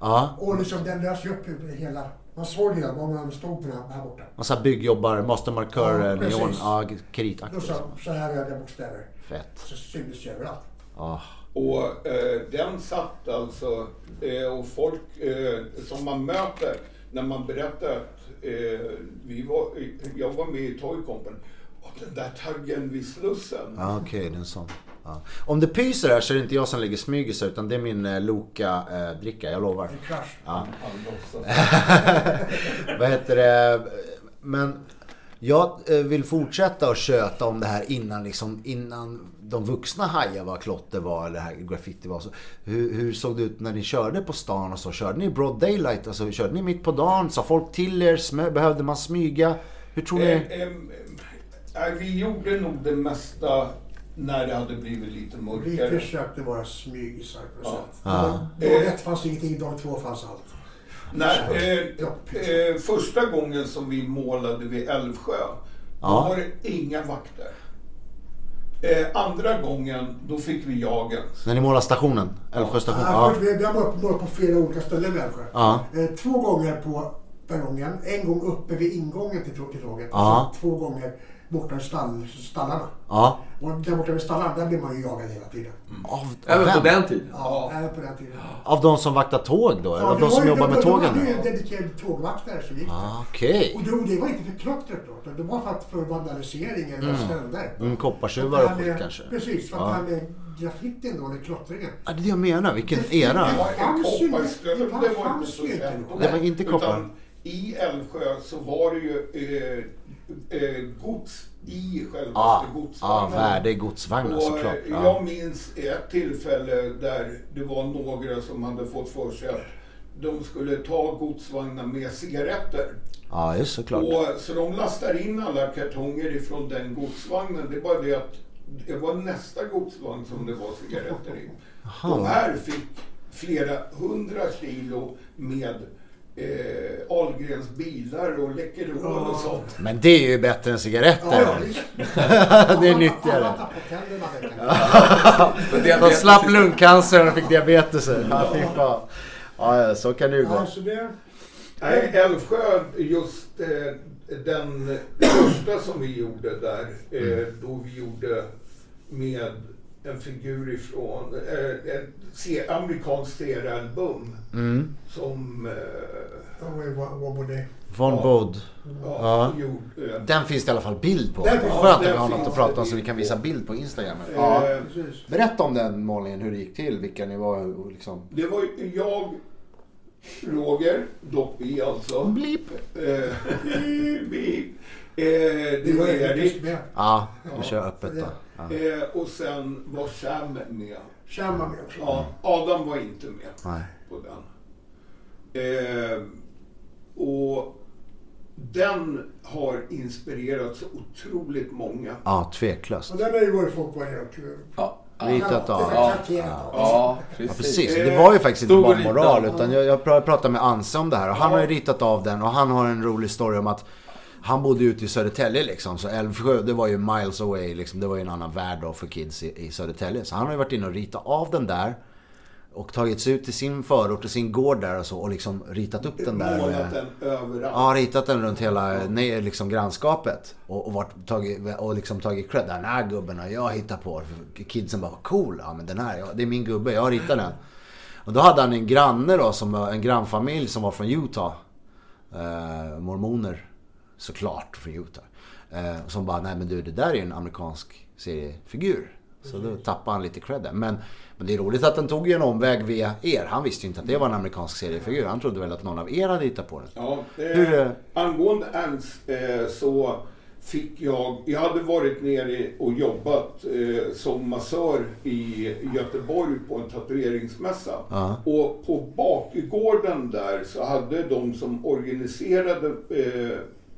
ja. Och liksom den lös ju upp hela. Man såg det var man stod på den här, här borta. Massa byggjobbare, mastermarkör, Ja, neon, ja, Och kritaktigt. så, så här röda bokstäver. Fett. Så syntes ju överallt. Ja. Och eh, den satt alltså, eh, och folk eh, som man möter när man berättar att eh, vi var, jag var med i Toy Company och den där taggen vid Slussen. Ja, okej, det är en sån. Ja. Om det pyser här så är det inte jag som lägger smygisar utan det är min eh, Loka-dricka, jag lovar. En crush. Ja. Vad heter det? Men jag eh, vill fortsätta att köta om det här innan, liksom, innan de vuxna hajar vad klotter var eller här graffiti var. Så hur, hur såg det ut när ni körde på stan och så? Körde ni broad daylight? Alltså, körde ni mitt på dagen? Sa folk till er? Behövde man smyga? Hur tror Eh, ni? eh, eh, vi gjorde nog det mesta när det hade blivit lite Vi mörkare. försökte vara smygisar på Ja. sätt. Ja. Dag ett fanns ingenting, dag två fanns allt. När, eh, Ja, eh, första gången som vi målade vid Älvsjö, då Ja. var det inga vakter. Eh, andra gången, då fick vi jagens. När ni målar stationen? Älvsjö station? Ja. Ja. Vi, vi har målat, på flera olika ställen i Älvsjö. Ja. Eh, två gånger på perrongen. En gång uppe vid ingången till, tå- till tåget. Ja. Två gånger borta i stall, stallarna. ja. Och där borta vid stallarna, där blir man ju jagad hela tiden. Av, av Även på vem? den tiden. Ja, även på den tiden. Av de som vaktar tåg då? Eller av det de som var ju- jobbar med de- tågen? De hade ju då? en dedikerad tågvaktare som gick. Ah, Okej. Och det, det var inte för klottret då, utan det var för, att, för vandalisering eller stölder. Mm, koppartjuvar och det skit kanske? Precis, för att Ja. det här med graffitin då, eller klottringen. Ja, det är det jag menar. Vilken Det- era. det- Ja, fanns ju- det det var inte ju. Det var inte koppar. I Älvsjö så var det ju eh, gods i Ja, självaste ja godsvagnen. värdegodsvagnar Och såklart. eh, Ja. jag minns ett tillfälle där det var några som hade fått för sig att de skulle ta godsvagnar med cigaretter. ja, just såklart. Och, så de lastar in alla kartonger ifrån den godsvagnen. Det är bara det att det var nästa godsvagn som det var cigaretter i. De här fick flera hundra kilo med eh, Ahlgrens bilar och Läkerol och sånt. Men det är ju bättre än cigaretter. Ja, det är Alla nyttigare. tappade tänderna. De slapp lungcancer och fick diabetes. Ja, fy fan. Ja, så kan det ju gå. Nej, Älvsjö, just eh, den första som vi gjorde där, eh, då vi gjorde med en figur ifrån eh, en se, amerikansk seriealbum Mm. som eh, ju vad vad var det? Von Ja. Bod. ja, Ja. eh, Den finns det i alla fall bild på. Den Skönt att vi har något att prata om så vi kan visa bild på Instagram. eh, Ja. Precis. Berätta om den målningen, hur det gick till, vilka ni var och liksom. Det var jag, Roger, dock vi alltså. Blip. Eh. Eh, det var Erik. med. Ja, vi kör öppet då. Ja. Och sen var Sam med. Sam var med också. Ja, Adam var inte med Nej. på den. Eh, och den har inspirerat så otroligt många. Ja, tveklöst. Och den har ju varit folk varit och... Ja, Ritat av. Ja. Ja. precis. precis. Det var ju faktiskt inte bara moral. Utan jag, jag pra- pratade med Anse om det här. Och han har ju ritat av den. Och han har en rolig story om att han bodde ute i Södertälje liksom. Så Älvsjö, det var ju miles away liksom. Det var ju en annan värld då för kids i, i Södertälje. Så han har ju varit inne och ritat av den där. Och tagit sig ut till sin förort, till sin gård där och så. Och liksom ritat upp den där. Målat den överallt. Ja, ritat den runt hela nej, liksom, grannskapet. Och, och, varit, tagit, och liksom tagit cred. Den här gubben har jag hittat på. Kidsen bara, cool. Ja, men den här, ja, det är min gubbe. Jag har ritat den. Och då hade han en granne då, som, en grannfamilj som var från Utah. Eh, mormoner, såklart, från Utah. Eh, som bara, nej men du, det där är ju en amerikansk seriefigur. Så då tappade han lite cred där. Men, men det är roligt att den tog en omväg via er. Han visste ju inte att det var en amerikansk seriefigur. Han trodde väl att någon av er hade hittat på den. Ja, eh, Hur, eh, Angående Ernst eh, så fick jag, jag hade varit nere och jobbat eh, som massör i Göteborg på en tatueringsmässa. Ja. Och på bakgården där så hade de som organiserade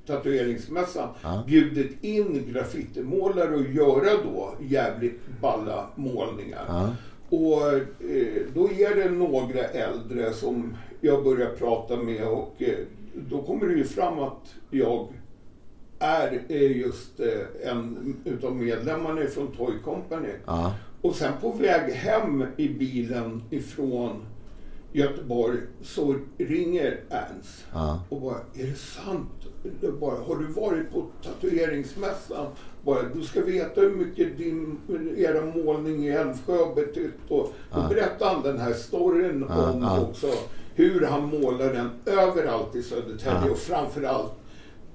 tatueringsmässan bjudit in graffitimålare att göra då jävligt balla målningar. Ja. Och eh, då är det några äldre som jag börjar prata med och eh, då kommer det ju fram att jag är eh, just en utav medlemmarna från Toy Company. Ja. Och sen på väg hem i bilen ifrån Göteborg så ringer Ernst Ja. och bara, är det sant? Bara, har du varit på tatueringsmässan? Bara, du ska veta hur mycket din, era målning i Älvsjö har betytt. Och då berättade han den här storyn Ja, om ja. också hur han målar den överallt i Södertälje och framförallt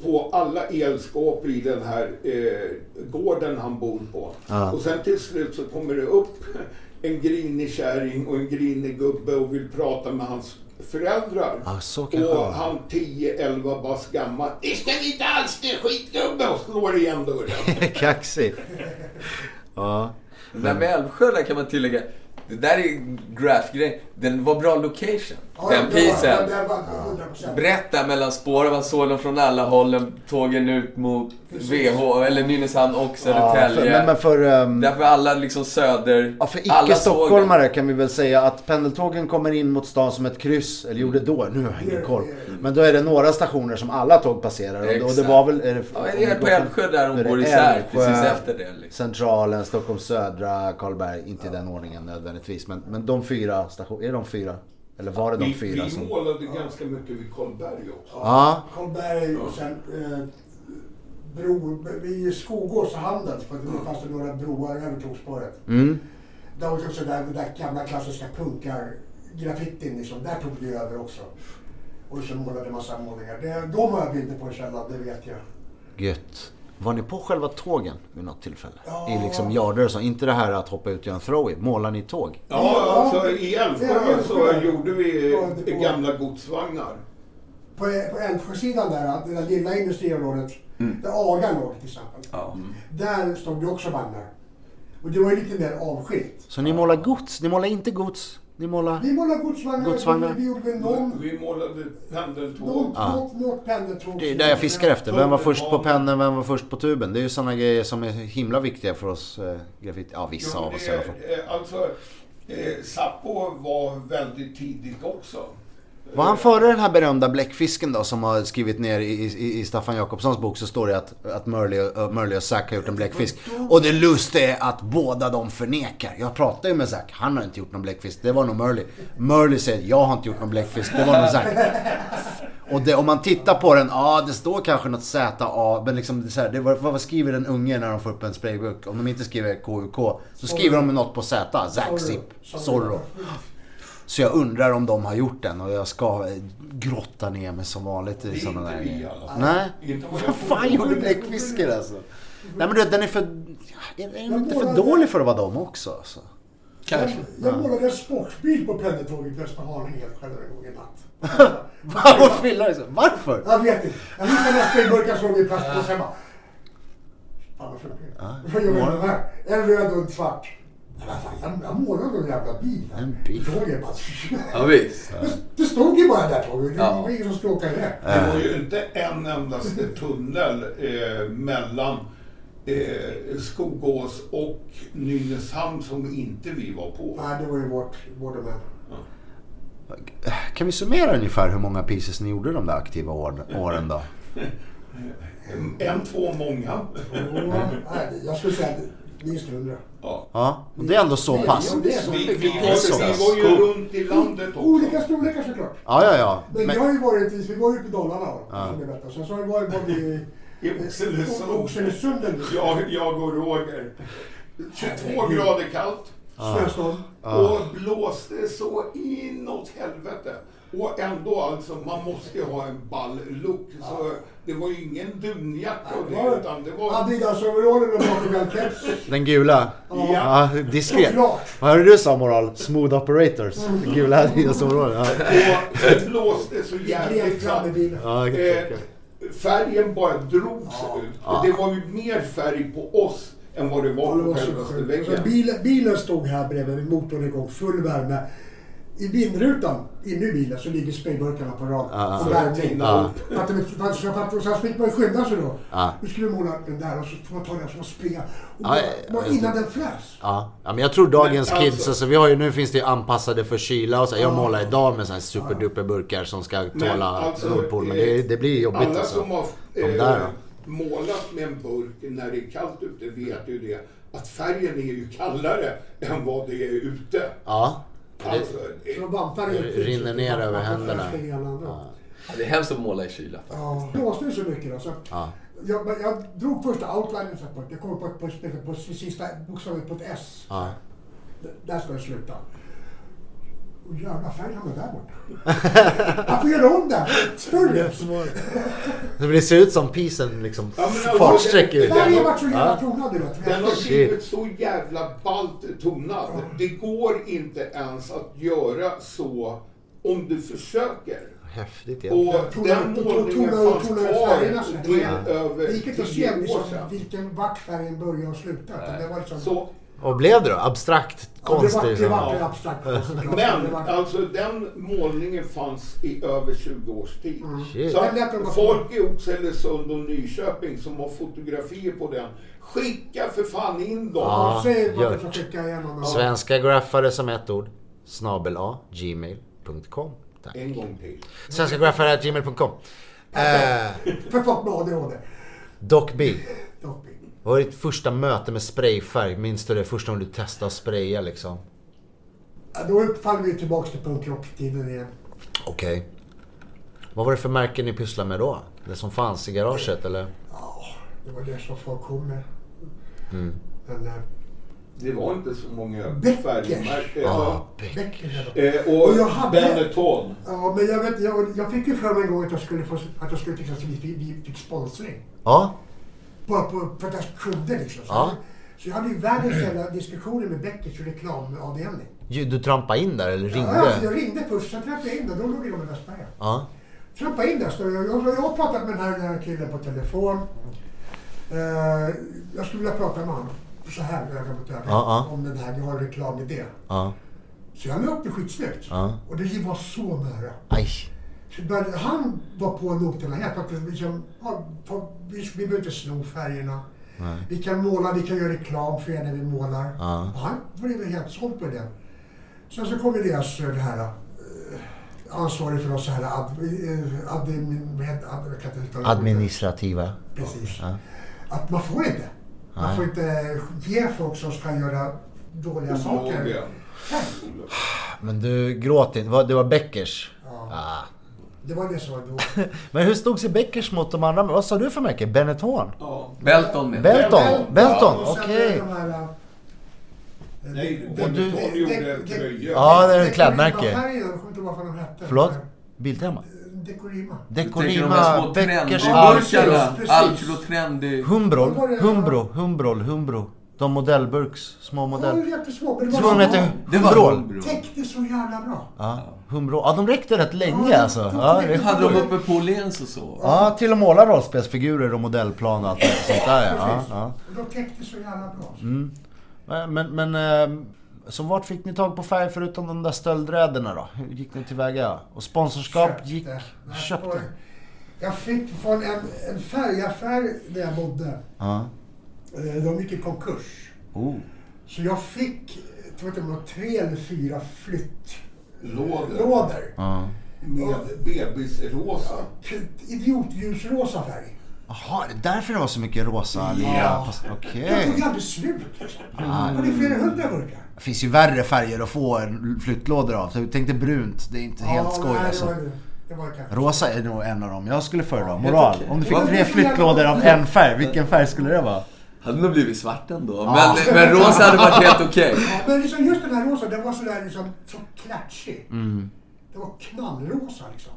på alla elskåp i den här eh, gården han bor på. Ja. Och sen till slut så kommer det upp en grinig kärring och en grinig gubbe och vill prata med hans föräldrar. Ja, så kanske det och var. han 10-11 bast gammal. Det ska ni inte alls det skitgubbe! Och slår igen dörren. Kaxig. Ja. Men med Älvsjö där kan man tillägga, det där är graph-grejen. Den var bra location. Ja, Den pisen. var- det var 100%. Brett där mellan spåren, man såg dem från alla hållen. Tågen ut mot VH, eller Nynäshamn och Ja, för, Södertälje. men, men för, ehm, Därför alla liksom söder... ja, för icke-stockholmare kan vi väl säga att pendeltågen kommer in mot stan som ett kryss. Eller gjorde då, nu har jag ingen koll. Men då är det några stationer som alla tåg passerar. Och, och det Exakt. var väl... Är det, Ja, det är på Älvsjö där de går isär, Älvsjö, precis efter det. Liksom. Centralen, Stockholm södra, Karlberg. Inte i den ordningen nödvändigtvis. Men, men de fyra stationerna, är de fyra? Eller var det de Vi, fyra vi som... målade ganska mycket vid Karlberg också. Ja, Karlberg och sen eh, bro, vid Skogås och Handels, för det fanns det några broar över tågspåret. mm. Där var också där, där gamla klassiska punkar graffitin liksom, där tog vi över också. Och så målade en massa målningar. Det, de har jag bilder på i källaren, det vet jag. Gött. Var ni på själva tågen vid något tillfälle? Ja. I liksom yarder och så. Inte det här att hoppa ut och göra en throw-in. Målar ni tåg? Ja, alltså i Älvsjö så gjorde vi gamla godsvagnar. På, på Älvsjösidan där, det där lilla industriområdet, där Aga låg till exempel. Ja. Där stod det också vagnar. Och det var ju lite mer avskilt. Så ni målar gods? Ni målar inte gods? Ni målar... Vi målade godsvagnar, Godsvagnar. vi gjorde någon, Vi målade pendeltåg. något, Ja. något, något pendeltåg. Det är där jag fiskar efter. Vem var först på pendeln, vem var först på tuben? Det är ju sådana grejer som är himla viktiga för oss eh, graffiti. Ja, vissa Jo, av oss i det- alla fall. eh, Alltså, eh, Sappo var väldigt tidigt också. Var han före den här berömda bläckfisken då som har skrivit ner i, i, i Staffan Jakobssons bok så står det att, att Murley, och- Murley och Zack har gjort en bläckfisk. Och det lustiga är att båda de förnekar. Jag pratade ju med Zack, han har inte gjort någon bläckfisk. Det var nog Murley. Murley säger jag har inte gjort någon bläckfisk, det var nog Zack. Och det, om man tittar på den, ja det står kanske något ZA, men liksom det så här, det, vad, vad skriver en unge när de får upp en sprayburk? Om de inte skriver KUK så skriver de något på Z, Zack Zip, Zorro. Så jag undrar om de har gjort den och jag ska eh, grotta ner mig som vanligt i är sådana där grejer. fall. Nej. Vad fan gjorde bläckfiskar alltså? Nej men du vet, den är för... Är är den inte för dålig för att vara dem också? Alltså? Kanske. Jag, jag målade en sportbil på pendeltåget i Västerhaninge helt själv en gång i natt. Varför? Varför? Jag vet inte. Jag hittade några sprayburkar som låg i plastpåse hemma. Fan vad funkar Vad gör jag med den här? En röd och en svart. Men vad fan, Jag, jag målade någon jävla bil. En bil? Tåget bara... Ja, visst. Det, det stod ju bara där tåget. Det Ja. var ingen som skulle åka i det. Var ju inte en endaste tunnel eh, mellan eh, Skogås och Nynäshamn som inte vi var på. Nej, det var ju vårt, vår domän. Kan vi summera ungefär hur många pieces ni gjorde de där aktiva år, åren då? En, två, många. Och, nej, jag skulle säga minst hundra. Ja. Ja, och det är ändå så pass. Det är så. Vi, var, ju runt i landet Olika också. storlekar såklart. Ja, ja, ja. Men, Men, vi har ju varit, i- vi var ju på Dalarna då, som ni vet. Och Sen så har vi varit, I Oxelösund. Jag, jag och Roger. 22 grader kallt. Snöstorm. Och blåste så inåt helvete. Och ändå alltså, man måste ju ha en ball look. Så det var ju ingen dunjacka och Det var utan det var... Adidas-overallen och bakom-keps. den gula? Ja. Ja, diskret. Hörde du sa moral? Smooth operators. Gula Adidas-overall. Ja. Och det blåste så jävligt. Ja, okej, eh, färgen bara drogs ut. Och det var ju mer färg på oss än vad det Ja, var på självaste sjukt. väggen. Bilen, bilen stod här bredvid, motorn igång, full värme. I vindrutan, inne i bilen, så ligger sprayburkarna på rad. Ja, och värmning. Att- Sen fick man skynda sig då. Ja. Nu skulle vi måla den där och så får man ta den och så springa. Och Ja, bara, innan den fräs. Ja. ja, men jag tror dagens Men kids, alltså- alltså, vi har ju, nu finns det ju anpassade för kyla och så. Jag målar idag med såna här superduper burkar som ska tåla alltså, Nordpol. Men eh, det, det blir jobbigt Alla alltså. som har De eh, där då? målat med en burk när det är kallt ute vet ju det. Att färgen är ju kallare än vad det är ute. Ja. Alltså, Så eh, vampar Det rinner ner över händerna. Ja. Det är hemskt att måla i kyla. Ja. Det blåste ju så mycket då. Så Ja. jag, jag drog första outlinen så här på, jag kom på, på, på, på sista bokstaven på ett S. Ja. Där ska det sluta. Och jävla färg hamnade där borta. Jag får göra om det. Större. Så det ser ut som pisen liksom Ja, alltså, fartsträcker det- ut. Färgen vart så jävla Ja. tonad du vet. Den har blivit så jävla ballt tonad. Det går inte ens att göra så om du försöker. Häftigt Och egentligen. Tona- den målningen fanns kvar över Det gick inte att se tio liksom, år sedan. vilken vart färgen började och slutade. liksom, Så Och blev det då? Abstrakt, Ja, det var, konstigt? det var Ja. en abstrakt. Men alltså den målningen fanns i över 20 års tid. Shit. Så att folk i Oxelösund och Nyköping som har fotografier på den, skicka för fan in dem. Ja, igenom. Svenska graffare som ett ord. Snabel A, gmail.com. Tack. En gång till. Svenska graffare gmail.com. Eh, För folk med ADHD. Doc B. Dock. Vad var ditt första möte med sprayfärg? Minns du det första gången du testade att spraya liksom? Ja, Då faller vi tillbaka till punkrocktiden igen. Okej. Vad var det för märken ni pysslade med då? Det som fanns i garaget eller? Ja, det var det som folk kom med. Mm. Men, eh, Det var inte så många färgmärken. Ja, Becker. Eh, och Och jag hade- Benetton. Ja, men jag, vet, jag, jag fick ju för mig en gång att jag skulle få, att jag skulle att vi, vi, vi fick sponsring. Ja. På, för att jag kunde liksom. Så, Ja. så jag hade ju världens jävla diskussioner med Beckers reklamavdelning. Du trampade in där eller Ja, alltså, jag ringde? ringde först, sen trampade jag in där. Då låg de i Västberga. Ja. Trampade in där. Så jag, jag, jag har pratat med den här, den här killen på telefon. Eh, jag skulle vilja prata med honom så här öga mot öga. Ja. Om den här, jag har en reklamidé. Så jag la upp det skitsnyggt. Och det var så nära. Aj. Så började, han var på noterna helt. Att liksom, ja, på, vi, vi behöver inte sno färgerna. Vi kan måla, vi kan göra reklam för er när vi målar. Ja. Och han blev helt såld på det. Sen så kom ju deras, eh, det här, eh, ansvarig för oss så här, ad, eh, ad, jag kan inte uttala ordet. Administrativa. Precis. Ja. Att man får inte. Man Nej. får inte ge folk som ska göra dåliga saker. Nej, Men du gråt inte. Det var Beckers? Ja. Ah. Det var det som var då. Men hur stod sig Beckers mot de andra? Vad sa du för märke? Benetton? Ja. Belton. Belton? Belton, Och sen okej. eh, Nej, Benetton gjorde tröja. Ja, det är Dekorima ett klädmärke. Jag kommer inte ihåg vad de hette. Förlåt? Biltema? Dekorima. Här Dekorima, små Beckers, precis. Alcro Trendy. Humbrol, Vad var det? Humbro, Humbrol, Humbro. De modellburks, små Det modell. var jättesmå. Men det Så var de heter Det var Humbrol? Humbrol. täckte så jävla bra. Ja, Humbro. Ja, de räckte rätt länge Ja, alltså. de- Ja, de- det- Hade de uppe på Åhléns och så? ja till att måla rollspelsfigurer och modellplan och allt sånt där ja. ja. Och de täckte så jävla bra. Mm. Men, men ehm, så vart fick ni tag på färg förutom de där stöldräderna då? Hur gick ni tillväga? Och sponsorskap Köpte. gick... Köpte? Jag fick från en, en färgaffär där jag bodde. Ja. De gick i konkurs. Oh. Så jag fick, jag tror att det var tre eller fyra Lådor. flyttlådor. Med bebisrosa. Idiotljusrosa färg. Jaha, det är därför det var så mycket rosa lila. Ja. Okej. Jag tog aldrig slut. Liksom. Jag hade flera hundra burkar. Det finns ju värre färger att få en flyttlådor av. Så jag tänkte brunt, det är inte helt skoj nej, alltså. Det var, det. det var kanske. Rosa är nog en av dem jag skulle föredra. Moral. Om du fick tre det är flyttlådor av en färg, vilken färg skulle det vara? Hade nog blivit svart ändå. Ja. Men, men rosa hade varit helt okej. Ja, men liksom just den här rosa, den var sådär liksom, så klatschig. Mm. Det var knallrosa liksom.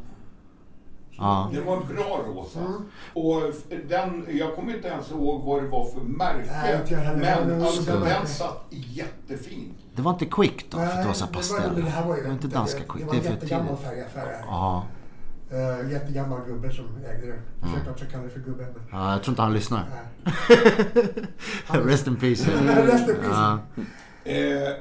Ja. Det var en bra rosa. Mm. Och den, jag kommer inte ens ihåg vad det var för märke. Nej, inte jag heller. Det var men alltså, den satt jättefin. Det var inte Quick då, för att det var så pastell. det här var ju Det var inte danska Quick, Det det var är en för jättegammal färgaffär. Ja. Uh, jättegammal gubbe som ägde det. Jag försökte också kalla det för gubbe. Men, ja, jag tror inte han lyssnar. Rest in peace. Rest in peace. Ja. Eh, eh,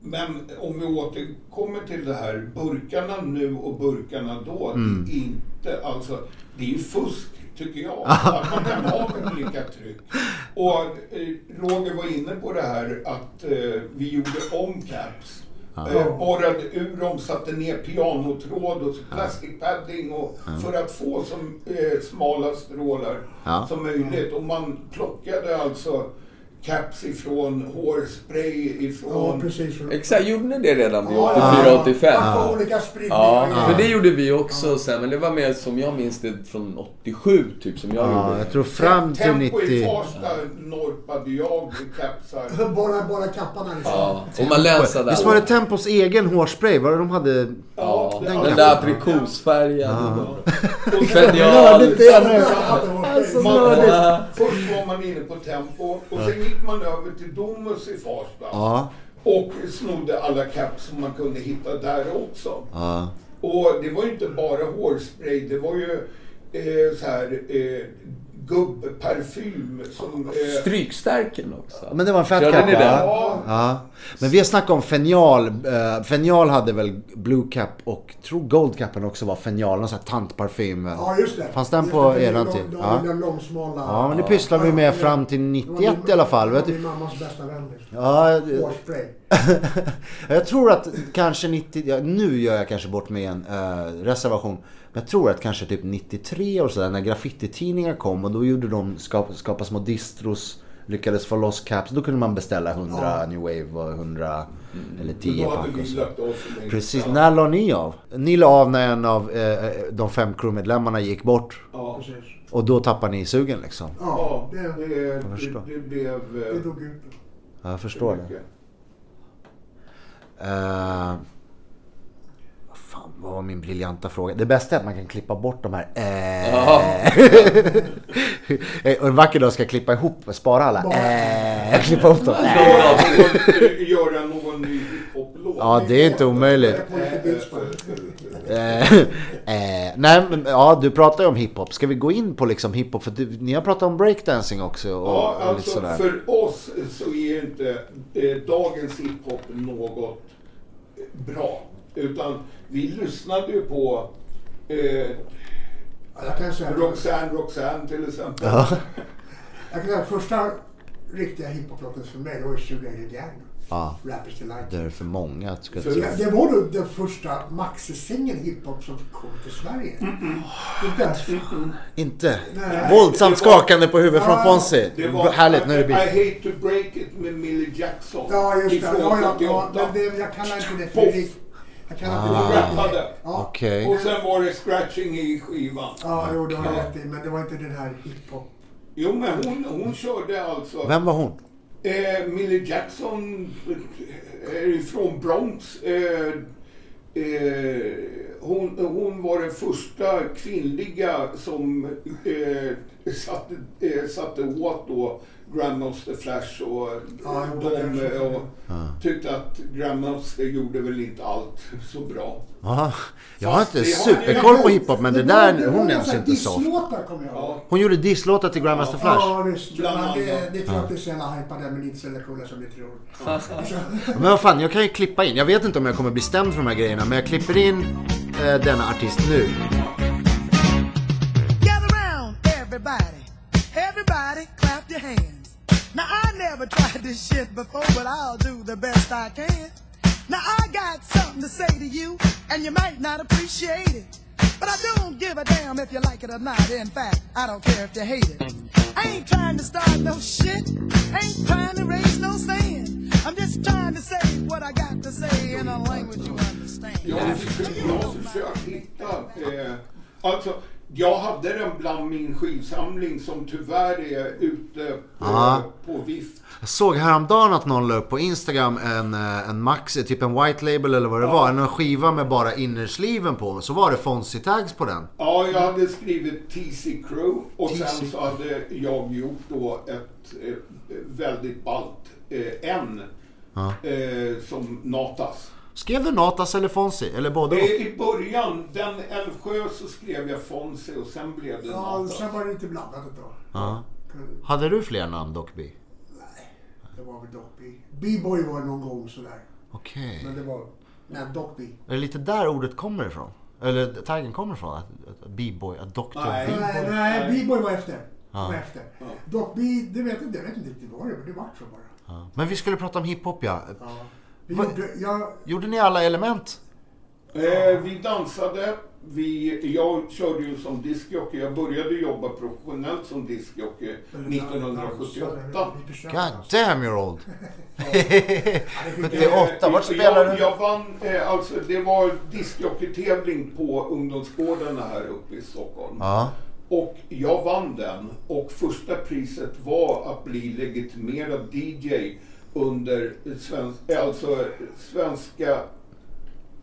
men om vi återkommer till det här, burkarna nu och burkarna då. Mm. Det är inte, alltså, det är ju fusk tycker jag. att man kan ha olika tryck. Och eh, Roger var inne på det här att eh, vi gjorde om caps. Eh, borrade ur dem, satte ner pianotråd och plastic padding och för att få så eh, smala strålar Ja. som möjligt. Och man plockade alltså caps ifrån hårspray Ja, ifrån... precis. Exakt, gjorde ni det redan vid Ja, 84-85? ja. Olika spridningar. Ja, för det gjorde vi också sen, men det var mer som jag minns det från 87 typ som jag Ja, gjorde. jag tror fram till Tempo i 90... Farsta norpade jag kapsar. Bara, bara kapparna liksom. Ja, och man länsade Visst var det Tempos egen hårspray? Var det de hade? Ja, Den, det- där det är nu. Alltså, Ja. först var man inne på Tempo och sen gick man över till Domus i Farsta. Ja. Och snodde alla caps som man kunde hitta där också. Ja. Och det var ju inte bara hårspray, det var ju eh, så här, eh, gubbparfym som... Eh, Strykstärken också. Men det var en fat cap va? ja, Ja. Men vi har snackat om fenial. Uh, fenial hade väl blue cap och tror gold capen också var fenial. Någon sån här tantparfym. Ja, just det. Fanns den Just på är eran lång- tid? Ja, Ja. den långsmala. Ja, men det pysslade vi med fram till Det var 91 min- i alla fall. Det var min mammas bästa vän. liksom. Ja, Hårspray. jag tror att kanske 90, ja, nu gör jag kanske bort mig en eh, reservation. Men jag tror att kanske typ 93 och sådär när graffititidningar kom och då gjorde de skap, skapa små distros. Lyckades få loss caps. Då kunde man beställa 100 New Wave och 100 eller 10 då hade pack och så. Precis. När la ni av? Ni la av när en av eh, de fem crewmedlemmarna gick bort. Ja, Precis. Och då tappade ni sugen liksom. Ja, ja det, det, det, förstår. det blev... det eh, dog ut. Ja, jag förstår det. Uh, vad var min briljanta fråga? Det bästa är att man kan klippa bort de här eh. Och en vacker dag ska jag klippa ihop, spara alla eh. Klippa ihop dem. Någon, göra någon ny hiphop-låt. Ja, det är inte omöjligt. Eh, eh, nej men ja, du pratar ju om hiphop. Ska vi gå in på liksom hiphop? För du, ni har pratat om breakdancing också och, Ja, och lite alltså sådär. för oss så är inte eh, dagens hiphop något bra. Utan vi lyssnade ju på eh, Jag kan säga, Roxanne Roxanne till exempel. Ja. jag kan säga första riktiga hiphop-låten för mig det var ju Sugar Hill Gang. Ja, Rappers Delight. det är för många. Ska För-. Det, det var nog den första maxi-singeln hiphop som kom till Sverige. Inte? Inte Nej. våldsamt var- skakande på huvudet från Ja, Fonzie. Det var Härligt, nu är det I, beef. I hate to break it med Millie Jackson. Ja, just det. Ja, ja, 78. ja, men det, jag kallar inte det för Jag kallar Ah. inte det Rappade. Ja, Okej. Och sen var det scratching i skivan. ja jo, du har rätt i. Men det var inte den här hiphop. Jo, men hon, hon körde alltså... Vem var hon? Eh, Millie Jackson eh, är från Bronx. Eh, eh, hon, hon var den första kvinnliga som eh, satte, eh, satte åt då Grandmaster Flash och Ja, de det och tyckte att Grandmaster gjorde väl inte allt så bra. Ja, jag har inte det superkoll på hiphop men det var- där, var hon nämns inte så ofta. Ja. Hon gjorde disslåtar till Grandmaster Flash. Ja, visst. Bland Men det, det tror jag inte är så jävla men inte så jävla coola som ni tror. Men vad fan, jag kan ju klippa in. Jag vet inte om jag kommer bli stämd för de här grejerna men jag klipper in eh, denna artist nu. Gather round, everybody. Everybody, clap your hands. Now, I never tried this shit before, but I'll do the best I can. Now, I got something to say to you, and you might not appreciate it. But I don't give a damn if you like it or not. In fact, I don't care if you hate it. I ain't trying to start no shit. Ain't trying to raise no sand. I'm just trying to say what I got to say in a language you understand. Alltså, jag hade den bland min skivsamling som tyvärr är ute Ja. på vift. Jag såg häromdagen att någon la upp på Instagram en, eh, en maxi, typ en white label eller vad det var. En skiva med bara innersliven på. Så var det Fonzie tags på den. Ja, jag hade skrivit TC Crew och sen så hade jag gjort då ett väldigt ballt eh, N eh, som Natas. Skrev du Natas eller Fonzie? Eller både och? Eh, I början, den Älvsjö, så skrev jag Fonzie och sen blev det Ja, Natas. sen var det inte blandat ett tag. Ja. Hade du fler namn Dockby? Det var väl Dockby. B-boy var någon gång sådär. Okej. Men det var... Nej, Dockby. Är det lite där ordet kommer ifrån? Eller taggen kommer ifrån? Att, att B-boy, att Dr. Nej. B-boy. Nej, nej, B-boy var efter. Ja. Var efter. Dockby, det vet jag inte. Jag vet inte riktigt vad det var. Det var så bara. Ja. Men vi skulle prata om hiphop ja. Ja. Vi gjorde, jag, Gjorde ni alla element? Eh, vi dansade. Vi, jag körde ju som diskjockey. Jag började jobba professionellt som diskjockey 1978. God damn you're old. Eh, 78, vart spelar jag, du? jag vann, eh, alltså det var diskjockeytävling på ungdomsgårdarna här uppe i Stockholm. Ja. Och jag vann den och första priset var att bli legitimerad DJ under svensk, alltså Svenska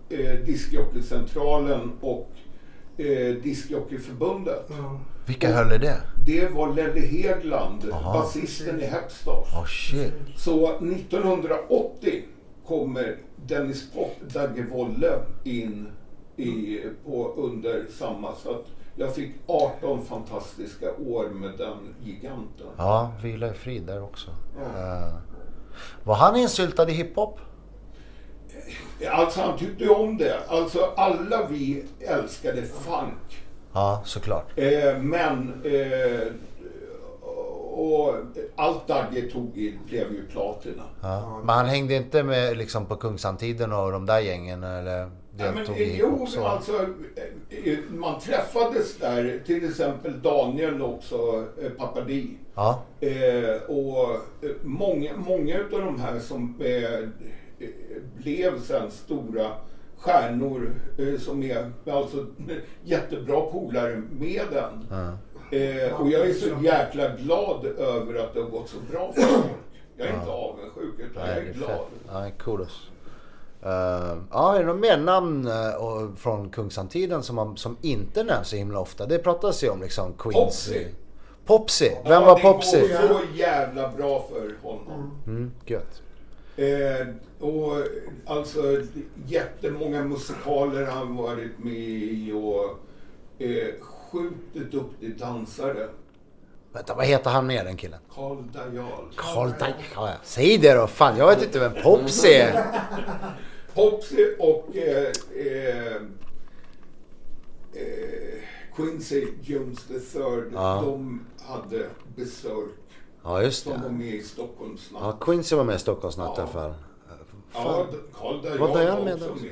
eh, Diskjockeycentralen och eh, Diskjockeyförbundet. ja. Vilka höll i det? Det var Lelle Hedland, basisten i Hepstars. Oh shit. Så 1980 kommer Dennis Pop, Dagge Wolle, in i, på, under samma. Så att jag fick 18 fantastiska år med den giganten. Ja, vila i frid där också. Eh, var han insyltad i hiphop? Alltså han tyckte om det. Alltså alla vi älskade funk. Ja, såklart. Eh, men eh, och allt Dagge tog i blev ju platina. Ja. Men han hängde inte med liksom på Kungsan-tiden och de där gängen eller Ja, men, deltog i eh, jo, hiphop? så? alltså eh, eh, man träffades där, till exempel Daniel också, eh, Papadi. Ja, Eh, och eh, många, många av de här som eh, eh, blev sen stora stjärnor eh, som är alltså jättebra polare med den. ja. Eh, och jag är så jäkla glad över att det har gått så bra för folk. Jag är inte avundsjuk utan jag Nej, det är glad. Ja, kudos. Uh, ja, är det några mer namn eh, och- från Kungsan-tiden som, man- som inte nämns så himla ofta? Det pratas ju om liksom Quincy. Popsy. Popsy? Vem Ja, var det Popsy? går så jävla bra för honom. Mm, gött. Eh, och alltså jättemånga musikaler har han varit med i och eh, sjukt duktig dansare. Vänta, vad heter han mer den killen? Karl Dajal. Ja, ja. Säg det då, fan jag vet inte vem Popsy är. Popsy och eh, eh, eh, Quincy Jones III, Ja. de hade besök Ja, just som var det. med i Stockholmsnatt. Ja, Quincy var med i Stockholmsnatt Ja. fall. Ja, Karl Dajal Var var, Dajal med också med.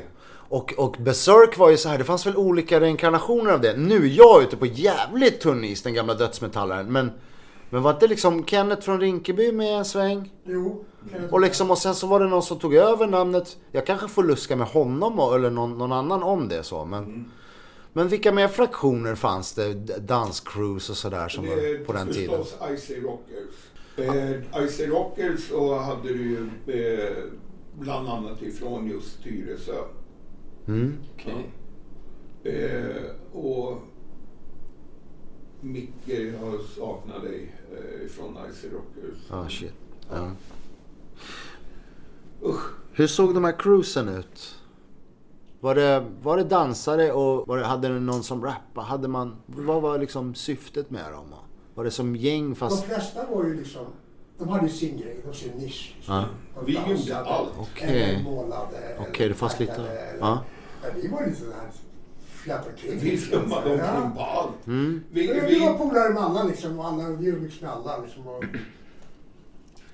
Och, och Berserk var ju så här, det fanns väl olika reinkarnationer av det. Nu är jag ute på jävligt tunn is, den gamla dödsmetallaren. Men, men var inte liksom Kenneth från Rinkeby med en sväng? Jo. Och, liksom, och sen så var det någon som tog över namnet. Jag kanske får luska med honom och, eller någon, någon annan om det så. Men, men vilka mer fraktioner fanns det? D- Danscruise och sådär som Det på den tiden. förstås Icy Rockers. Eh, Icy Rockers så hade du ju eh, bland annat ifrån just Tyresö. Mm. Okej. Eh, och Micke, jag saknar dig eh, ifrån Icy Rockers. Ah, shit. Ja. Usch. Hur såg de här cruisen ut? Var det, var det dansare och var det, hade det någon som rappade? Hade man, vad var liksom syftet med dem? Var det som gäng De fast... flesta var ju liksom, de hade ju sin grej, de sin nisch. Liksom. Ja. De Vi dansade, gjorde allt. Okej. Eller målade. Okej, eller det fanns lite- eller- ja. Men vi var lite sådär flattade kring. Vi flummade omkring Ja. på allt. Mm. Vi, Vi, vi var polare med alla liksom, och alla, vi umgicks med alla liksom. Och,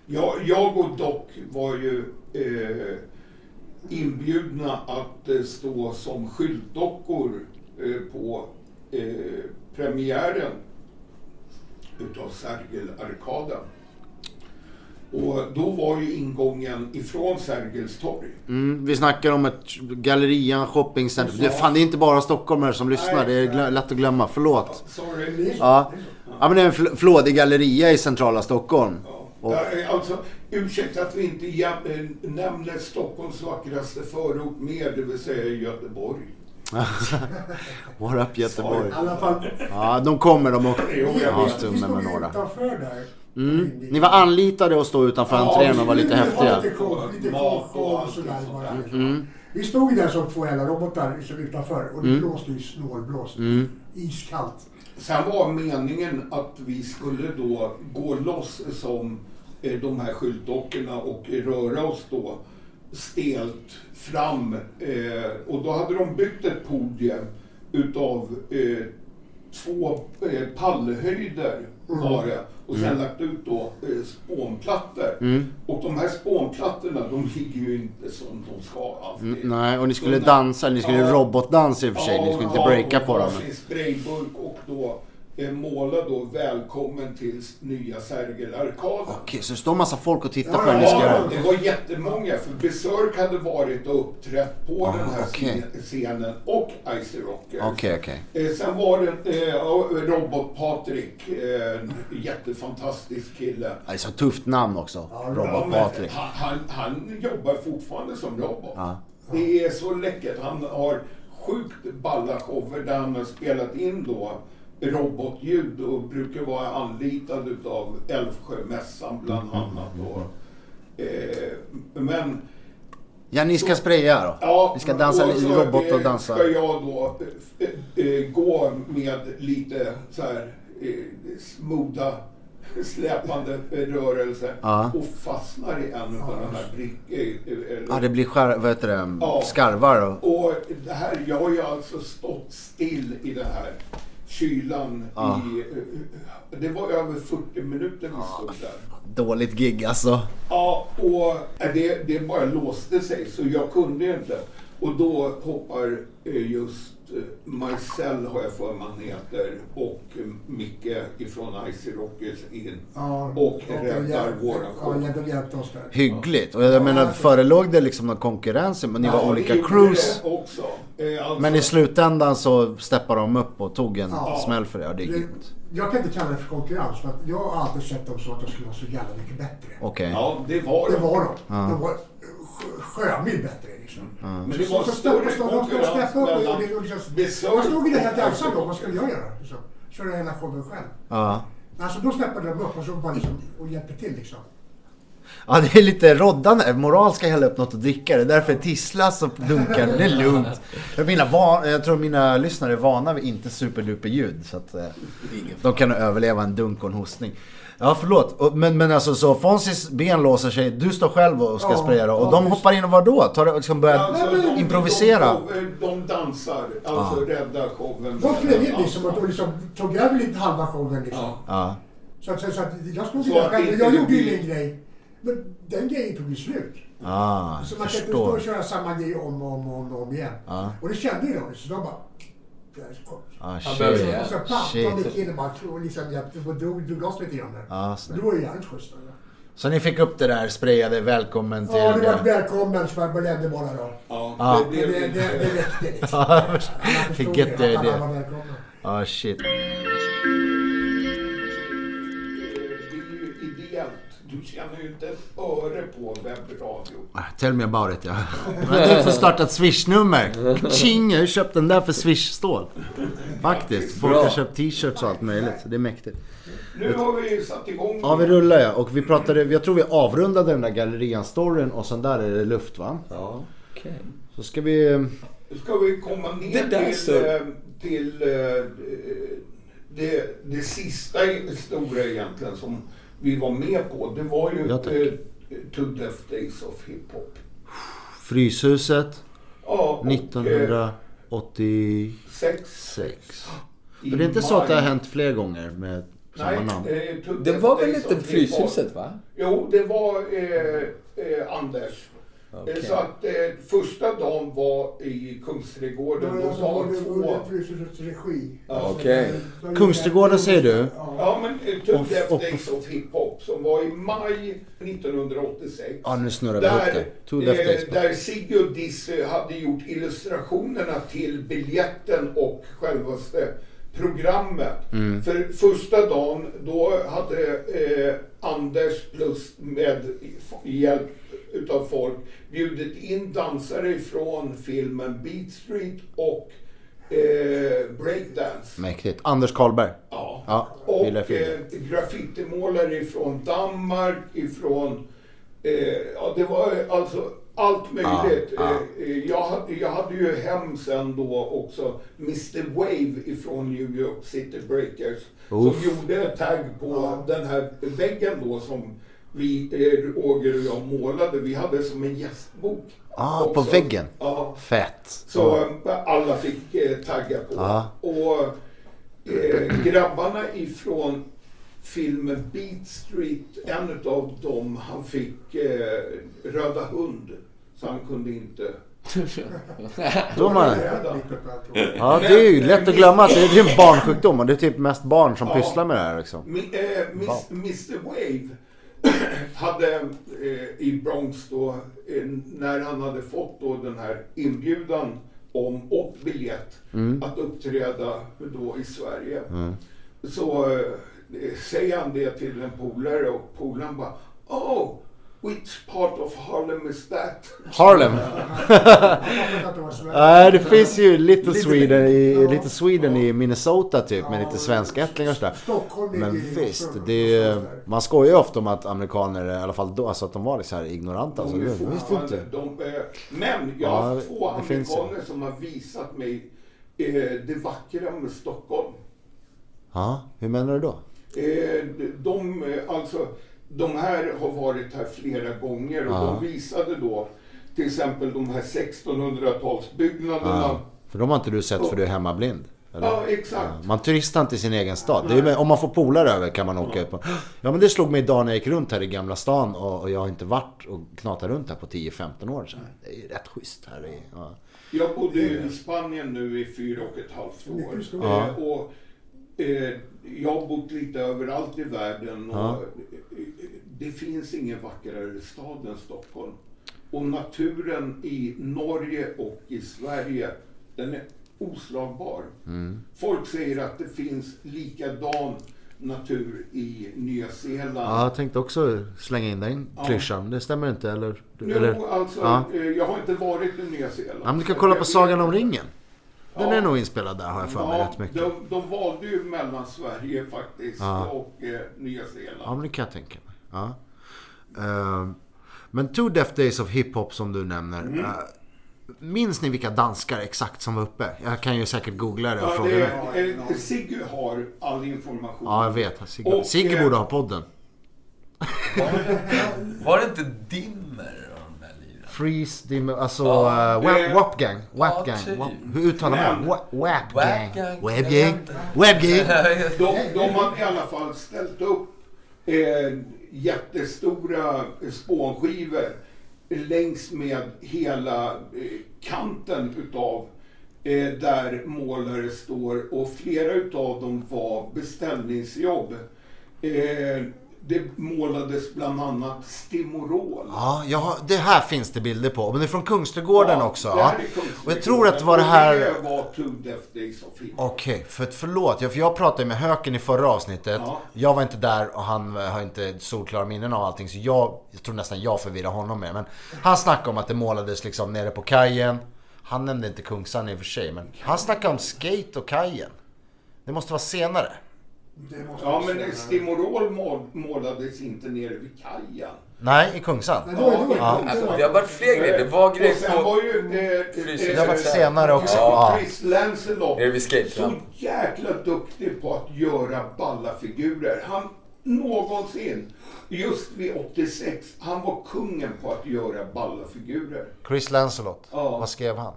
jag, jag och Doc var ju eh, inbjudna att eh, stå som skyltdockor eh, på eh, premiären utav Sergelarkaden. Och då var ju ingången ifrån Sergels torg. Mm, vi snackar om ett gallerian shoppingcenter. Det, fan, det är inte bara stockholmare som lyssnar. Det är glö- lätt att glömma. Förlåt. Sorry. Ja. Ja men det är en fl- flådig galleria i centrala Stockholm. Ja. Ja, Alltså, ursäkta att vi inte jäm- eh, nämner Stockholms vackraste förort mer, det vill säga Göteborg. What up Göteborg. Ja, de kommer de också. Jo, jag Ja, vi stod med några. utanför där. Mm. Ni var anlitade att stå utanför Ja, entrén och vara lite häftiga. Lite show, lite show och sådär bara. Mm. Vi stod ju där som två jävla robotar liksom utanför och det Mm. blåste ju snålblåst. Mm. Iskallt. Sen var meningen att vi skulle då gå loss som de här skyltdockorna och röra oss då stelt fram. Eh, och då hade de byggt ett podium utav eh, två eh, pallhöjder var det. Och sen lagt ut då eh, spånplattor. Mm. Och de här spånplattorna de ligger ju inte som de ska alltid. Mm, Nej, och ni skulle dansa, ni skulle Ja. robotdansa i och för sig. Ni skulle inte Ja, breaka på dem. sprayburk och då måla då välkommen till nya Sergelarkaden. Okej, så det står massa folk och tittar på Ja, er ni ska Ja, göra. det var jättemånga för Besök hade varit och uppträtt på Ah, den här scen- scenen och Icy Rockers. Okej, okej. Eh, sen var det eh, ja, Robot-Patrik, eh, jättefantastisk kille. Det är så tufft namn också. Ja, Ja, Robot men Patrik. Han, han, han jobbar fortfarande som robot. Ja. Det är så läckert. Han har sjukt balla shower där han har spelat in då robotljud och brukar vara anlitad utav Älvsjömässan bland annat. Och, eh, men Ja, ni ska spraya då? Ja, Ni ska dansa och lite robot och eh, dansa? ska jag då eh, eh, gå med lite så här eh, smootha släpande rörelser Ja. och fastnar i en av de här brick... eh, Ja, det blir skär, vad heter det, Ja. skarvar och... Och det här, jag har ju alltså stått still i den här kylan Ja. i... eh, Det var över 40 minuter vi stod där. Dåligt gig alltså. Ja, och eh, det, det bara låste sig så jag kunde inte. Och då hoppar eh, just Marcel, har jag för mig han heter, och Micke ifrån Icy Rockers in Ja, och de räddar hjälp- våran Ja, show. de hjälpte oss där. Hyggligt. Och jag menar, förelåg det liksom någon konkurrens? Men ni var Ja, olika det gjorde crews. det Också. Eh, alltså, Men i slutändan så steppade de upp och tog en Ja. smäll för det. Ja, det är Det, grymt. jag kan inte kalla det för konkurrens för att jag har alltid sett dem så att de skulle vara så jävla mycket bättre. Okej. Ja, det var Det det. var de. De var sjö- sjömil bättre liksom. Men det var Så större konkurrens konkurrens upp och mellan det- och liksom, stod där helt och ensam då, vad skulle jag göra? Liksom. Köra hela showen själv. Ja. Alltså då steppade de upp och så bara liksom, och hjälpte till liksom. Ja, det är lite roddande. Moral ska hälla upp något att dricka. Det är därför det tisslas och dunkar. Det är lugnt. Jag, mina van, jag tror mina lyssnare är vana vid inte superduper ljud. Så att eh, de kan överleva en dunk och en hostning. Ja, förlåt. Men, men alltså så Fonzis ben låser sig. Du står själv och ska Ja, spraya. Och ja, de hoppar in och vad då? Tar, det- liksom börjar Alltså, de- improvisera? De, de, de dansar, alltså rädda showen. De in liksom och liksom tog över lite halva showen liksom. Ja. Ja. Så, att, så, så att jag ju där själv jag gjorde ju min grej. Men den grejen tog ju slut. Ah, Så man kan inte stå och köra samma grej om och om om, om igen. Ja. Och det kände ju de, så de bara... Ah, Han behöver shit. det. Och så papp, Shit. de gick in och liksom hjälpte och drog, drog loss lite grann där. Ja, Och snällt. det var ju jävligt schysst. ja. Så ni fick upp det där sprayade välkommen till... Ja, det var eh, välkommen så jag ledde bara då. Ja, Ja. det Det, det, det, det räckte liksom. Ja, Alla förstod Get the Du tjänar ju inte ett öre på webbradio. Ah, Tell me about it, ja. Men du får starta ett swishnummer. Tjing, jag har ju köpt den där för swishstål. Faktiskt. Folk har köpt t-shirts och allt möjligt. Så det är mäktigt. Nu har vi satt igång. Ja, vi rullar ja. Och vi pratade, jag tror vi avrundade den där gallerian-storyn och sen där är det luft va? Ja, okej. Så ska vi... eh, Ska vi komma ner där till, så- eh, till eh, det, det sista stora egentligen som vi var med på. Det var ju Ja, eh, Two Death Days of Hip Hop. Fryshuset Ja, och, eh, 1986. sex i För det är inte så att det har hänt fler gånger med samma Nej, namn? eh, Det var väl inte. Fryshuset va? Jo, det var eh, eh, Anders. Eh, Så att eh, första dagen var i Det Kungsträdgården dag alltså två... regi. Ja, okej. Så- Kungsträdgården säger du? Ja. Men eh, Two Och- Death och- Days of Hip Hop som var i maj 1986. Ja, nu snurrar vi ihop Där, det. Two Death eh, där Sigge och Dizzy hade gjort illustrationerna till biljetten och självaste programmet. Mm. För första dagen då hade eh, Anders plus med hjälp utav folk bjudit in dansare från filmen Beat Street och eh, Breakdance. Mäktigt. Anders Karlberg. Ja. Ja, Och eh, graffitimålare ifrån Danmark, ifrån... Eh, ja, det var alltså allt möjligt. Ja, Eh, eh, jag, hade, jag hade ju hem sen då också Mr Wave ifrån New York City Breakers. Uff. Som gjorde ett tagg på den här väggen då som vi, Roger och jag målade. Vi hade som en gästbok. Ah, på också. väggen? Ja. Fett. Så eh, alla fick eh, tagga på. Ja. Och eh, grabbarna ifrån filmen Beat Street, en av dem, han fick eh, röda hund. Så han kunde inte... Då man, ja, det är ju lätt att glömma att det är är en barnsjukdom och det är typ mest barn som Ja. pysslar med det här liksom. Mi- eh, Mr Wave hade eh, i Bronx då, eh, när han hade fått då den här inbjudan om och biljett att uppträda då i Sverige. Så eh, säger han det till en polare och polaren bara Oh, Which part of Harlem is that? Harlem. Nej, det finns ju Little Sweden i, Little Sweden i Minnesota typ med lite svenskättlingar och sådär. Men i visst, det är, man skojar ju ofta om att amerikaner, i alla fall då, alltså att de var så här ignoranta. Alltså, De fortfarande- inte. de, men jag har Ja, haft två amerikaner som har visat mig eh, det vackra med Stockholm. Ja, hur menar du då? Eh, de, alltså, de här har varit här flera gånger och Ja. de visade då till exempel de här 1600-talsbyggnaderna. Ja. För de har inte du sett för du är hemmablind? eller? Ja, exakt. Ja, Man turistar inte i sin egen stad. Det är, om man får polare över kan man åka ut på. Ja men det slog mig idag när jag gick runt här i Gamla stan och, och jag har inte varit och knatat runt här på 10-15 år. Så det är ju rätt schysst här i. Ja. Jag bodde i Spanien nu i fyra och ett halvt år. Ja. Eh, och, eh, jag har bott lite överallt i världen och Ja. det finns ingen vackrare stad än Stockholm. Och naturen i Norge och i Sverige, den är oslagbar. Mm. Folk säger att det finns likadan natur i Nya Zeeland. ja, jag tänkte också slänga in den Ja. klyschan. Det stämmer inte eller? Jo, eller? alltså, Ja. eh, jag har inte varit i Nya Zeeland. Ja, men du kan kolla på Sagan om ringen. Den Ja. är nog inspelad där har jag för mig rätt mycket. De, de valde ju mellan Sverige faktiskt Ja. och eh, Nya Zeeland. Ja, men det kan jag tänka mig. Ja. Ehm, men Two Death Days of Hip Hop som du nämner. Mm. eh, minns ni vilka danskar exakt som var uppe? Jag kan ju säkert googla det och Ja, fråga det, eh, Sigge har all information. Ja, jag vet. Sigge, Och, Sigge eh, borde ha podden. Var det inte Dimmer och de där lirarna? Freeze, Dim, alltså Ja, uh, Wap, det- Wap Gang. Wap Ja, Gang. typ. Wap, hur uttalar man Wap Wap Gang. Gang. Web Jag Gang. vet inte. Web Gang. De, de har i alla fall ställt upp eh, jättestora spånskivor längs med hela eh, kanten utav eh, där målare står och flera utav dem var beställningsjobb. Det målades bland annat Stimorol. Ja, har, det här finns det bilder på. Men det är från Kungsträdgården också. det Ja. här är Och jag tror att det var det här... Det var Two Death Days of. Okej, för att förlåt. Ja, för jag pratade med Höken i förra avsnittet. Ja. Jag var inte där och han har inte solklara minnen av allting. Så jag, jag tror nästan jag förvirrar honom med. Men han snackade om att det målades liksom nere på kajen. Han nämnde inte Kungsan i och för sig. Men han snackade om skate och kajen. Det måste vara senare. Det måste Ja, men säga. Stimorol mål, målades inte nere vid kajen. Nej, i Kungsan. Nej, då, då, Ja. Alltså, det har varit fler grejer. Det var grejer på... var ju... Eh, Frysen. eh, Det har varit senare också. Ja. Chris Lancelot. Så jäkla duktig på att göra balla figurer. Han någonsin, just vid 86, han var kungen på att göra balla figurer. Chris Lancelot. Ja. Vad skrev han?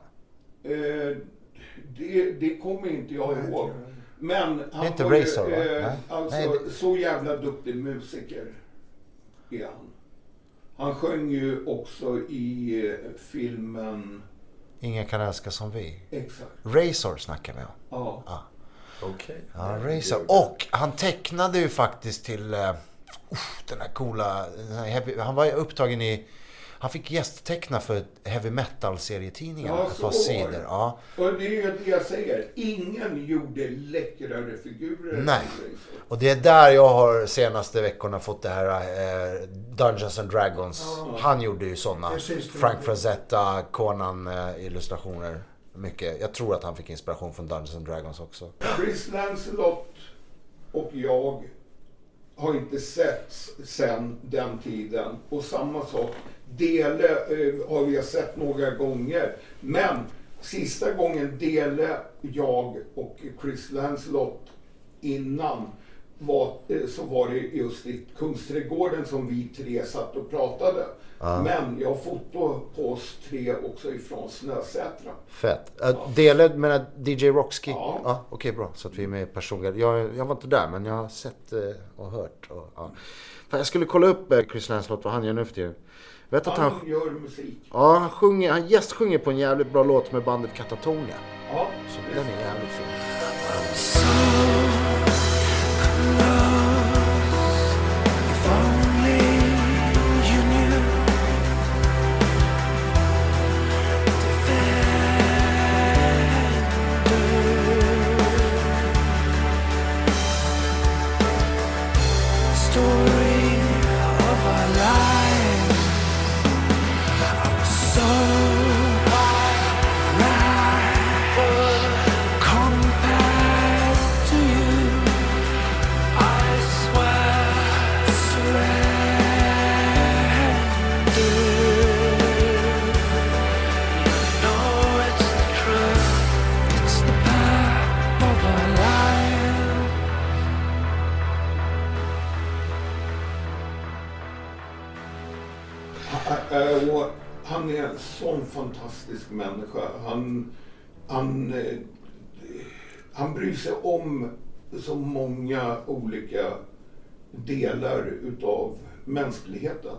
Eh, det, det kommer inte jag ihåg. Men han inte var ju, Razor, va? eh, Nej. alltså Nej, det- så jävla duktig musiker är han. Han sjöng ju också i eh, filmen, Ingen kan älska som vi. exakt, Razor snackar vi om. ja. Okej. Ja, Razor. Och han tecknade ju faktiskt till uh, den här coola... Den här heavy, han var ju upptagen i... Han fick gästteckna för heavy metal-serietidningar. Ja, så sidor. Ja. Och det är ju det jag säger, ingen gjorde läckrare figurer Nej. Och det är där jag har senaste veckorna fått det här eh, Dungeons and Dragons. Han gjorde ju sådana. Frank. Frazetta, Conan-illustrationer. Mycket. Jag tror att han fick inspiration från Dungeons and Dragons också. Chris Lancelot och jag har inte setts sen den tiden. Och samma sak, Dele eh, har vi sett några gånger. Men sista gången Dele, jag och Chris Lancelot innan var, eh, så var det just i Kungsträdgården som vi tre satt och pratade. Men jag har foto på oss tre också ifrån Snösätra. Fett. Uh, Dele menar DJ Rocksky? Ja. ja Okej, bra. Så att vi är med personliga. Jag, jag var inte där, men jag har sett eh, och hört. Och, ja. Jag skulle kolla upp eh, Chris Lancelot, vad han gör nu för tiden. Vet att han, Han gör musik. ja, han, sjunger, han gästsjunger på en jävligt bra låt med bandet Katatonia. Ja, Så den är jävligt fin. Han är en sån fantastisk människa. Han, han, eh, han bryr sig om så många olika delar utav mänskligheten.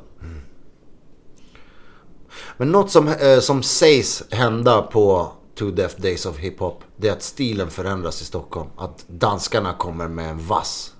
Men något som, eh, som sägs hända på Two Death Days of Hip Hop, det är att stilen förändras i Stockholm. Att danskarna kommer med en vass,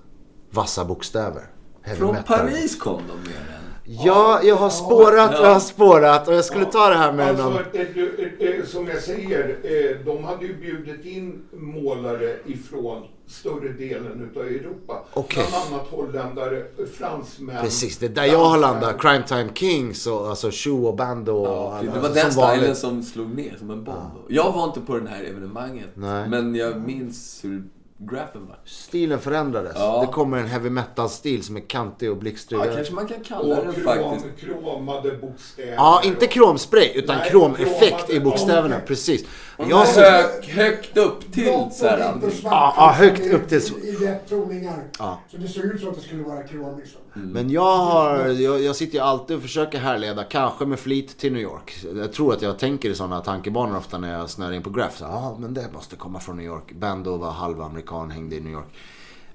vassa bokstäver. Heavy Från metal. Paris kom de med den. Ja, jag har spårat och jag har spårat och jag skulle ta det här med Alltså, någon... som jag säger, eh, de hade ju bjudit in målare ifrån större delen utav Europa. Okej. Bland annat holländare, fransmän. Precis, det är där jag har landat. Crime Time Kings och alltså Shoe och Bando och Ja, alla- det var som den stilen vanligt. som slog ner som en bomb. Jag var inte på det här evenemanget. Nej. Men jag minns hur grafen var. Stilen förändrades. Ja. Det kommer en heavy metal-stil som är kantig och blixtrig. Ja, kanske man kan kalla Och den krom, faktiskt. kromade bokstäver. ja inte kromspray utan Nej, kromeffekt i bokstäverna. ja, Precis. Jag hög, högt upp till så här. och och. Ja, ja, högt upp till- I, i rätt toningar. Ja. Så det såg ut som att det skulle vara krom liksom. men jag, har, jag, jag sitter ju alltid och försöker härleda, kanske med flit, till New York. Jag tror att jag tänker i sådana tankebanor ofta när jag snör in på. Så, Ja, men det måste komma från New York. Bando var halvamerikan, hängde i New York.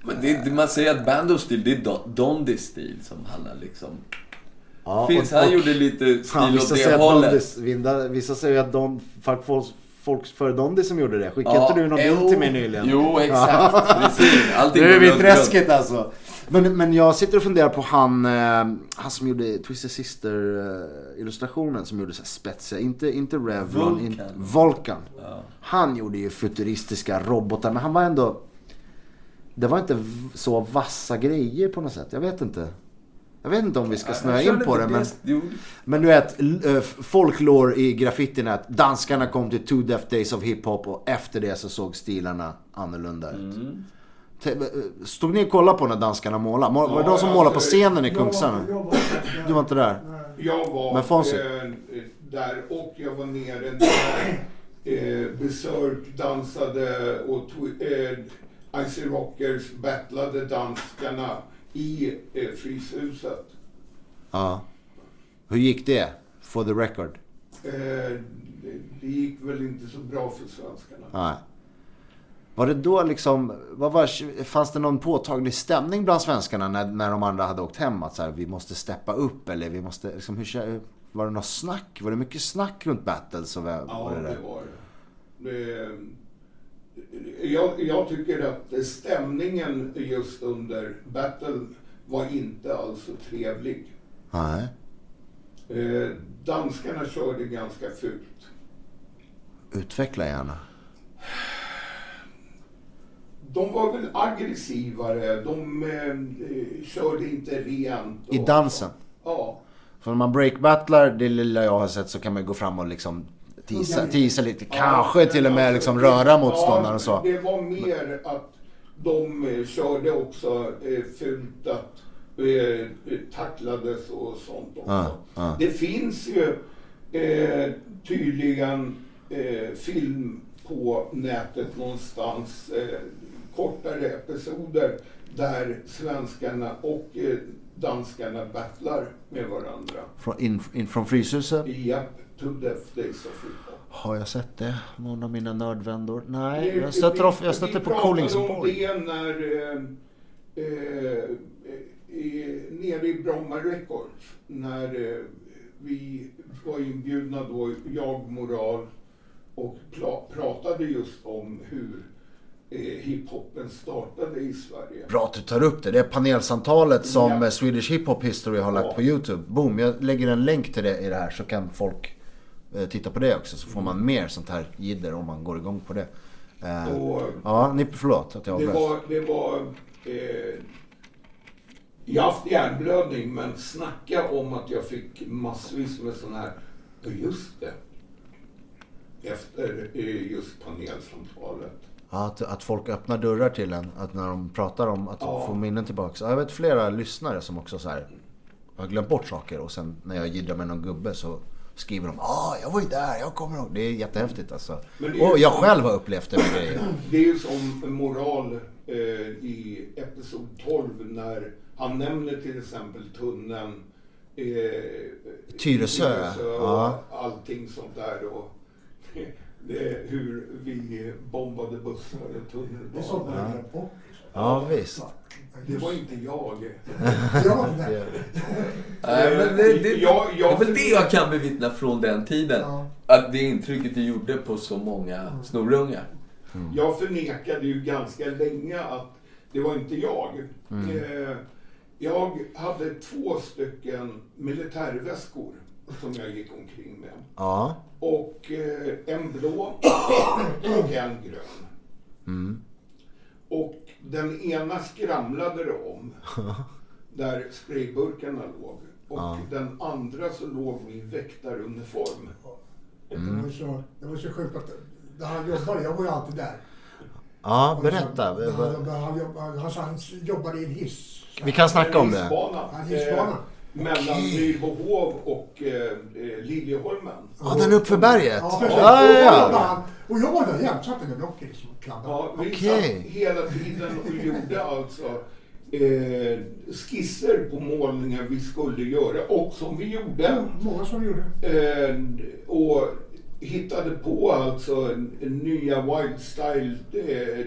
Men det, man säger att Bandos stil, det är Do- Dondis stil som han har liksom... Ja, Finns, och- han och- gjorde lite stil Fan, åt vissa, säger det att hållet. Dondis, vinda- vissa säger att de, folk, folk, folk före Dondi som gjorde det. Skickade Ja, inte du någon bild till mig nyligen? Jo, exakt. Precis. Allting Nu är vi i träsket alltså. Men, men jag sitter och funderar på han, eh, han som gjorde Twisted Sister eh, illustrationen som gjorde så här spetsiga, inte, inte Revlon, Vulcan. In, Volkan. Ja. Han gjorde ju futuristiska robotar men han var ändå, det var inte så vassa grejer på något sätt. Jag vet inte. Jag vet inte om vi ska snöa in på det men, men du vet, eh, folklore i graffitin är att danskarna kom till Two Death Days of Hip Hop och efter det så såg stilarna annorlunda ut. Eh, Stod ni och kollade på när danskarna målade? Må- Var det Ja, de som målade på scenen i Kungsan? Du var inte där? Jag var Men Fonzie? eh, där och jag var nere när eh, Berserk dansade och eh, Icy Rockers battlade danskarna i eh, Fryshuset. Ja. Hur gick det? For the record? Eh, det, det gick väl inte så bra för svenskarna. Nej. Var det då liksom, vad var, fanns det någon påtaglig stämning bland svenskarna när, när de andra hade åkt hem? Att så här, vi måste steppa upp eller vi måste, liksom, hur, var det något snack? Var det mycket snack runt battles? Och vad, Ja, var det det var det jag, jag tycker att stämningen just under battle var inte alls så trevlig. Nej. Eh, danskarna körde ganska fult. Utveckla gärna. De var väl aggressivare, de eh, körde inte rent. I och- dansen? Ja. För när man breakbattlar, det lilla jag har sett, så kan man gå fram och liksom tisa, tisa lite. Kanske Ja, till och med liksom röra motståndaren och ja, så. Det var mer att de eh, körde också eh, fult att eh, tacklades och sånt också. Ja, ja. Det finns ju eh, tydligen eh, film på nätet någonstans, eh, kortare episoder där svenskarna och eh, danskarna battlar med varandra. Från, in, in från Fryshuset? Japp, to death days of football. Har jag sett det? Någon av mina nördvändor? Nej, Vi- jag stöter, vi- off, jag stöter vi på pratade om Kolingsborg. det när, eh, eh, i, nere i Bromma Records. När eh, vi var inbjudna då, jag, Moral, och pratade just om hur hiphopen startade i Sverige. Bra att du tar upp det. Det är panelsamtalet som Ja. eh, Swedish Hip Hop History har lagt Ja. på YouTube. Boom, jag lägger en länk till det i det här så kan folk eh, titta på det också. Så får man mer sånt här jidder om man går igång på det. Eh, Och, ja, ni, förlåt att jag Det avbröt. var, det var eh, jag har haft hjärnblödning men snacka om att jag fick massvis med sån här, just det. Efter eh, just panelsamtalet. Att, att folk öppnar dörrar till en. Att när de pratar om att Ja. få minnen tillbaka. Ja, Jag vet flera lyssnare som också så här har glömt bort saker och sen när jag jiddrar med någon gubbe så skriver de ah jag var ju där, jag kommer ihåg. Det är jättehäftigt alltså. Är Och jag som- själv har upplevt det med grejer. Det är ju som moral eh, i episod 12 när han nämner till exempel tunneln eh, Tyresö, och ja. allting sånt där. Och det, hur vi bombade bussar och Det är tunnelbanor. man glömt bort. Ja, visst. Det var inte jag. Nej, men det, det, Jag- jag det är väl det jag kan bevittna från den tiden. Ja. Att det intrycket det gjorde på så många snorungar. Jag förnekade ju ganska länge att det var inte jag. Eh, jag hade två stycken militärväskor som jag gick omkring med. Ja. Och eh, en blå och en grön. Och den ena skramlade det om. Där sprayburkarna låg. Och den andra så låg min väktaruniform. Det var så, det var så sjukt att där han jobbade, jag var ju alltid där. Ja, berätta. så- Han, han, jobbade, han, han jobbade i en hiss. Vi kan snacka om det. Hissbana. Ja, hissbana. Mellan Nybohov och eh, eh, Liljeholmen. Ja, den uppför berget. Ja, Ja, precis. ja, ja. han- Och jag var där jämt, satt med blocket liksom och kladdade. Ja, vi Okej. satt hela tiden och gjorde alltså eh, skisser på målningar vi skulle göra och som vi gjorde. Många som gjorde. Eh, och hittade på alltså nya wild style eh,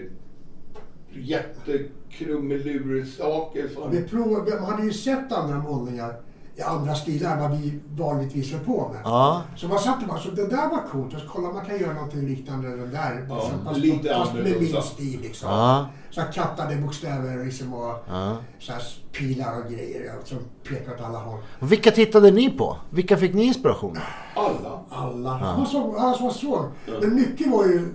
jättekrumelurer-saker Ja, som... vi provade, man hade ju sett andra målningar i andra stilar än vad vi vanligtvis höll på med. Ja. Så man satt och bara, så det där var coolt. Och så kolla man kan göra någonting liknande den där. Ja, liksom, fast, lite fast med min stil liksom. Ja. Så här kattade bokstäver liksom och Ja. så här pilar och grejer ja, som pekar åt alla håll. Och Vilka tittade ni på? Vilka fick ni inspiration? Alla. Alla. Man såg, alla som man såg. Men mycket var ju,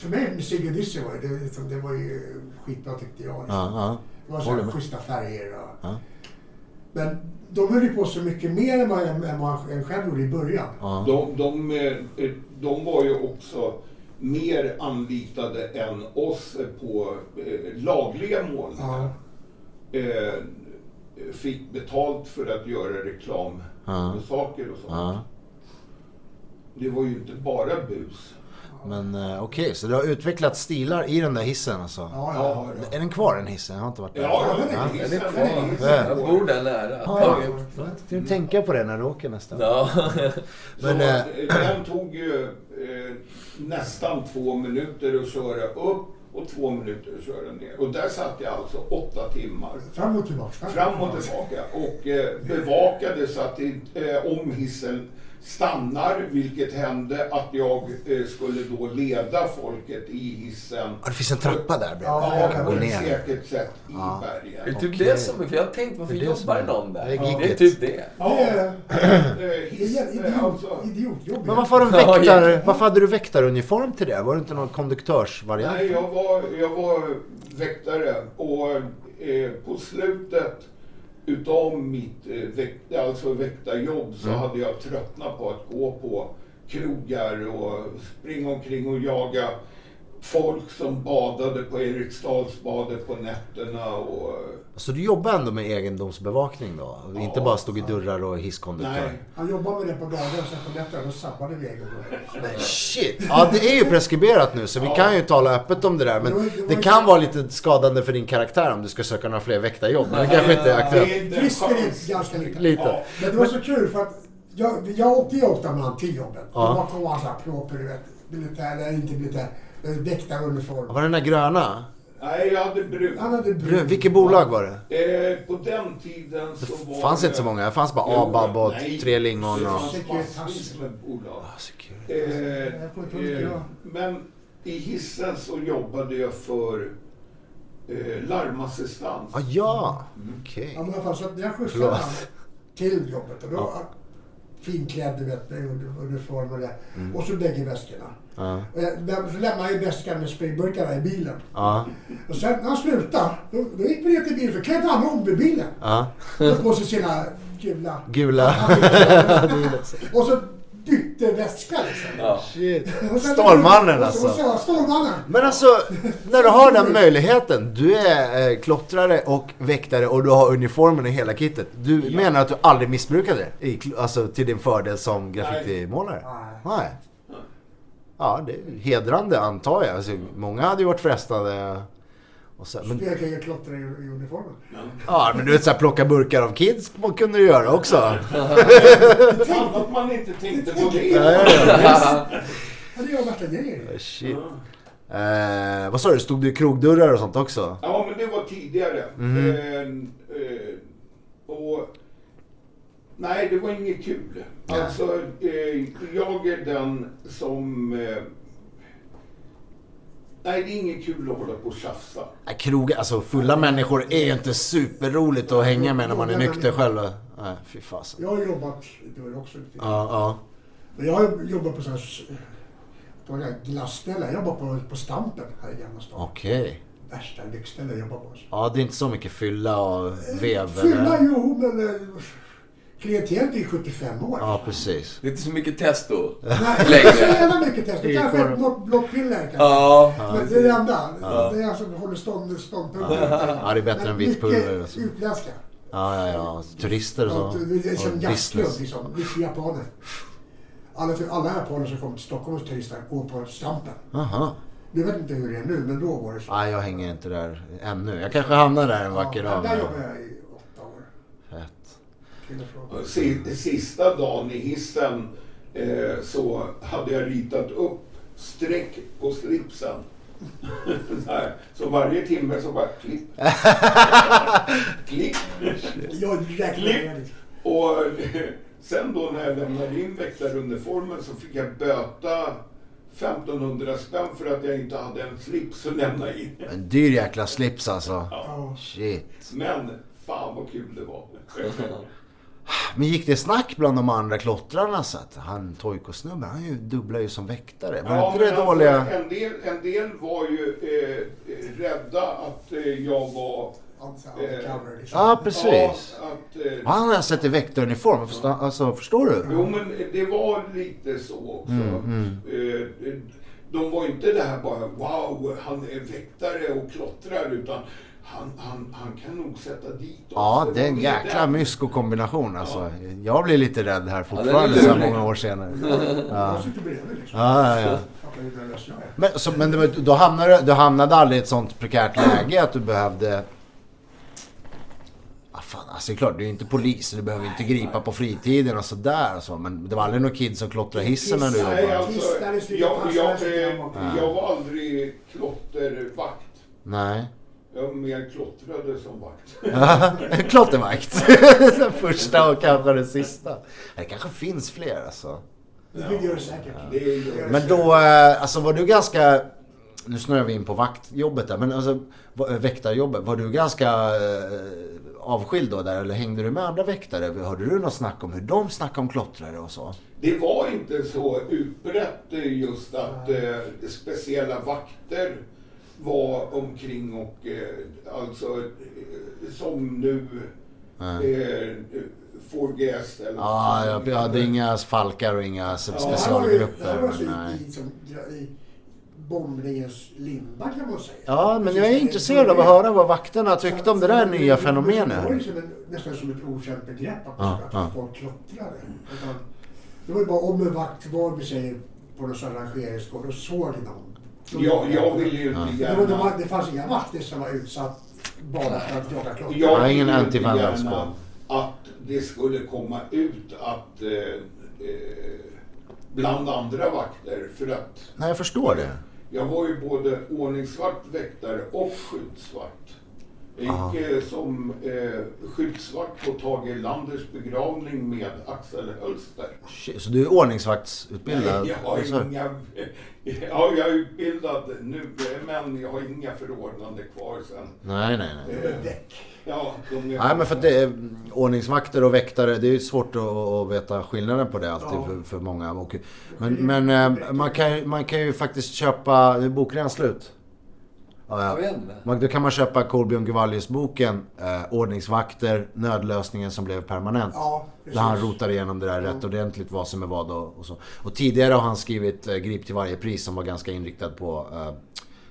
för mig med Sigge var det, liksom, det var ju skitbra tyckte jag. Liksom. Ja, ja. Det var så Håller här med. schyssta färger och... Ja. Men de höll ju på så mycket mer än vad, än vad jag själv gjorde i början. Ja. De, de, eh, de var ju också mer anlitade än oss på eh, lagliga målningar. Ja. Eh, fick betalt för att göra reklam Ja. och saker och sånt. Ja. Det var ju inte bara bus. Men eh, okej, så du har utvecklat stilar i den där hissen alltså? Ja, ja, ja. Är den kvar den hissen? Jag har inte varit där. Ja, den är ja, hissen, den är den är hissen. Jag bor där nära. Ja, Ja. du tänka på det när du åker nästa? Ja. Men, så, eh, eh, den tog ju eh, nästan två minuter att köra upp och två minuter att köra ner. Och där satt jag alltså åtta timmar. Fram och tillbaka. Fram och tillbaka och eh, bevakade så att det, eh, om hissen stannar, vilket hände, att jag eh, skulle då leda folket i hissen. Ja, det finns en trappa där bredvid. Ja, jag Ja, kan gå ner. säkert sätt i Ja. Är det bergen. typ Okej. det som För jag har tänkt varför Det är det jobbar är- någon där? det är Det är typ det. Ja, Det är, eh, det är hiss, eh, idiot, alltså, idiotjobb. Men varför, har väktar, varför hade du väktaruniform till det? Var det inte någon konduktörsvariant? Nej, jag var, jag var väktare och eh, på slutet utav mitt eh, väkt, alltså väktarjobb så hade jag tröttnat på att gå på krogar och springa omkring och jaga folk som badade på Eriksdalsbadet på nätterna och... Så du jobbade ändå med egendomsbevakning då? Inte Ja. bara stod i dörrar och hiskonduktör? Nej, Han jobbade med det på dagen och sen på nätterna då sabbade vi egendomen. Shit! Ja, det är ju preskriberat nu så vi kan ju tala öppet om det där. Det var- Men det var det kan vara lite skadande för din karaktär om du ska söka några fler väktarjobb. Men det kanske inte är aktuellt. det är inte ganska lite. Lite. Ja. Men det var så kul för att jag, jag åkte ju ofta med han till jobbet. Ja. Det var på han såhär proper, du vet. Militär, eller inte militär. Eh, Väktaruniform. Var det den där gröna? Nej, jag hade brun. Han hade Brun. Vilket bolag var det? Eh, på den tiden så Det var fanns inte så många. Det fanns bara ABAB och nej. Tre Lingon Det och... fanns massvis med bolag. Ah. Eh, eh, det. men i hissen så jobbade jag för eh, larmassistans. Ah, ja, okej. Ja men i alla fall så att jag skjutsade Förlåt. han till jobbet och då finklädd du vet uniform och det. Mm. Och så bägge väskorna. Ja. Och så lämnade jag ju väskan med sprayburkarna i bilen. Ja, Och sen när han slutade, då, då gick vi ner till bilen för klädde han om i bilen. ja. Tog på sig sina gula... Gula. och så bytte väska liksom. Ja. Shit. Och sen- Stålmannen och så- och alltså. så- Stålmannen. Men alltså, när du har den möjligheten. Du är eh, klottrare och väktare och du har uniformen i hela kittet. Du menar att du aldrig missbrukade det? I, alltså till din fördel som graffitimålare? Nej. Nej. Ja, det är hedrande antar jag. Alltså, många hade ju varit frestade Och så, men, Jag kan ju klottra i, i uniformen. ja, men du vet såhär plocka burkar av kids man kunde du göra också. Fan att man inte tänkte på det. Ja, ja, ja. Ja, det har värsta grejer. Shit. Eh, vad sa du, stod det i krogdörrar och sånt också? Ja, men det var tidigare. Mhm. Eh, eh, och, nej, det var inget kul. Nej. Alltså, eh, jag är den som... Eh, nej, det är inget kul att hålla på och tjafsa. Nej, krog, alltså fulla människor är ju inte superroligt att hänga med när man är nykter själv. Nej, fy fasen. Jag har jobbat dörr också. Ja, ja. Men jag har jobbat på sådana här glasställen. Jag jobbar på, på Stampen här i Gamla stan. Okej. Värsta lyxstället jag jobbar på. Ja, det är inte så mycket fylla och vev. Fylla, eller? jo, men eh, klientelet är 75 år. Ja, precis. Det är inte så mycket testo Nej, längre. är så jävla mycket test. Det kanske är något blått piller kanske. Ja. Men det är det enda. Det är alltså håller stånd, ståndpunkter. Ja, det är bättre än vitt Mycket pulver. och så. utländska. Ja, ja, ja. Turister och så. Det är som business. liksom. Mycket japaner. Alla, alla japaner som kommer till Stockholm och turistar går på Stampen. Aha. Jag vet inte hur det är nu, men då var det så. Nej, jag hänger inte där ännu. Jag kanske hamnar där en vacker ja, dag. Där jobbade jag i åtta år. Fett. Till och från. Si- Sista dagen i hissen eh, så hade jag ritat upp streck på slipsen. så, här. så varje timme så bara klipp. klipp. Det. Och sen då när jag lämnade in väktaruniformen så fick jag böta 1500 spänn för att jag inte hade en slips att lämna in. En dyr jäkla slips alltså. Ja. Shit. Men fan vad kul det var. Men gick det snack bland de andra klottrarna så att han Toiko-snubben, han är ju dubblar ju som väktare. Var Ja, inte det dåliga... Alltså, en, del, en del var ju eh, rädda att eh, jag var... Alltså, undercover liksom. Ja, precis. Ja, att, eh, Han har jag sett i väktaruniform. Förstå, alltså, förstår du? Jo, men det var lite så också. Mm, Eh, De var inte det här bara wow, han är väktare och klottrar utan han, han, han kan nog sätta dit oss. Ja, det är en jäkla mysko-kombination alltså. Jag blir lite rädd här Ja, fortfarande är så här många år senare. Jag sitter bredvid liksom. Ja, ja, ja. Men, så, men då, hamnade, du hamnade aldrig i ett sånt prekärt läge att du behövde... Ah, fan, alltså det är klart, du är inte polis du behöver inte gripa på fritiden och sådär och så. Men det var aldrig någon kid som klottrade hissen när du Nej, jobbade? alltså, i slutet jag, jag, jag jag var aldrig klottervakt. Nej. Jag var mer klottrade som vakt. Klottervakt. den första och kanske den sista. Det kanske finns fler alltså. Det gör det säkert. Det är, Men då, eh, alltså var du ganska... Nu snöar vi in på vaktjobbet där, men alltså eh, väktarjobbet. Var du ganska eh, avskild då där eller hängde du med andra väktare? Hörde du något snack om hur de snackade om klottrare och så? Det var inte så utbrett just att eh, speciella vakter var omkring och eh, alltså eh, som nu eh, Forgest eller Ja, jag, jag hade inga falkar och inga s- Det här var ju- specialgrupper. var i, som, i bombningens linda kan man säga. Ja, men jag är intresserad av att höra vad vakterna tyckte om det där nya Det var fenomenet. liksom en, nästan som ett okänt begrepp att, Ja, att ja. folk klottrade. Utan, det var ju bara om en vakt var vi säger på någon sån här rangeringsgård och såg någon. Jag, jag ville ju inte det, var, det, gärna... var, det fanns inga vakter som var utsatt bara för att jaga klottrare. Jag Ja, ingen ville inte antivandalskap. gärna att det skulle komma ut att eh, eh, bland andra vakter för att Nej, jag förstår det. Jag var ju både ordningsvakt, väktare och skyddsvakt. Jag gick eh, som eh, skyddsvakt på Tage Erlanders begravning med Axel Hölster. Shit, Så du är ordningsvaktsutbildad? Nej, jag har inga... Ja, jag är utbildad nu, men jag har inga förordnande kvar sen. Nej, nej, nej. Däck. Ja, de är... Nej men för att det är, ordningsvakter och väktare, det är ju svårt att, att veta skillnaden på det alltid för, för många. Och, men men eh, man, kan, man kan ju faktiskt köpa, är boken redan slut? Ja, ja. då kan man köpa Kolbjörn Gevallius boken eh, Ordningsvakter, nödlösningen som blev permanent. Ja, Där han rotar igenom det där rätt ordentligt vad som är vad och, och så. Och tidigare har han skrivit eh, Grip till varje pris som var ganska inriktad på eh,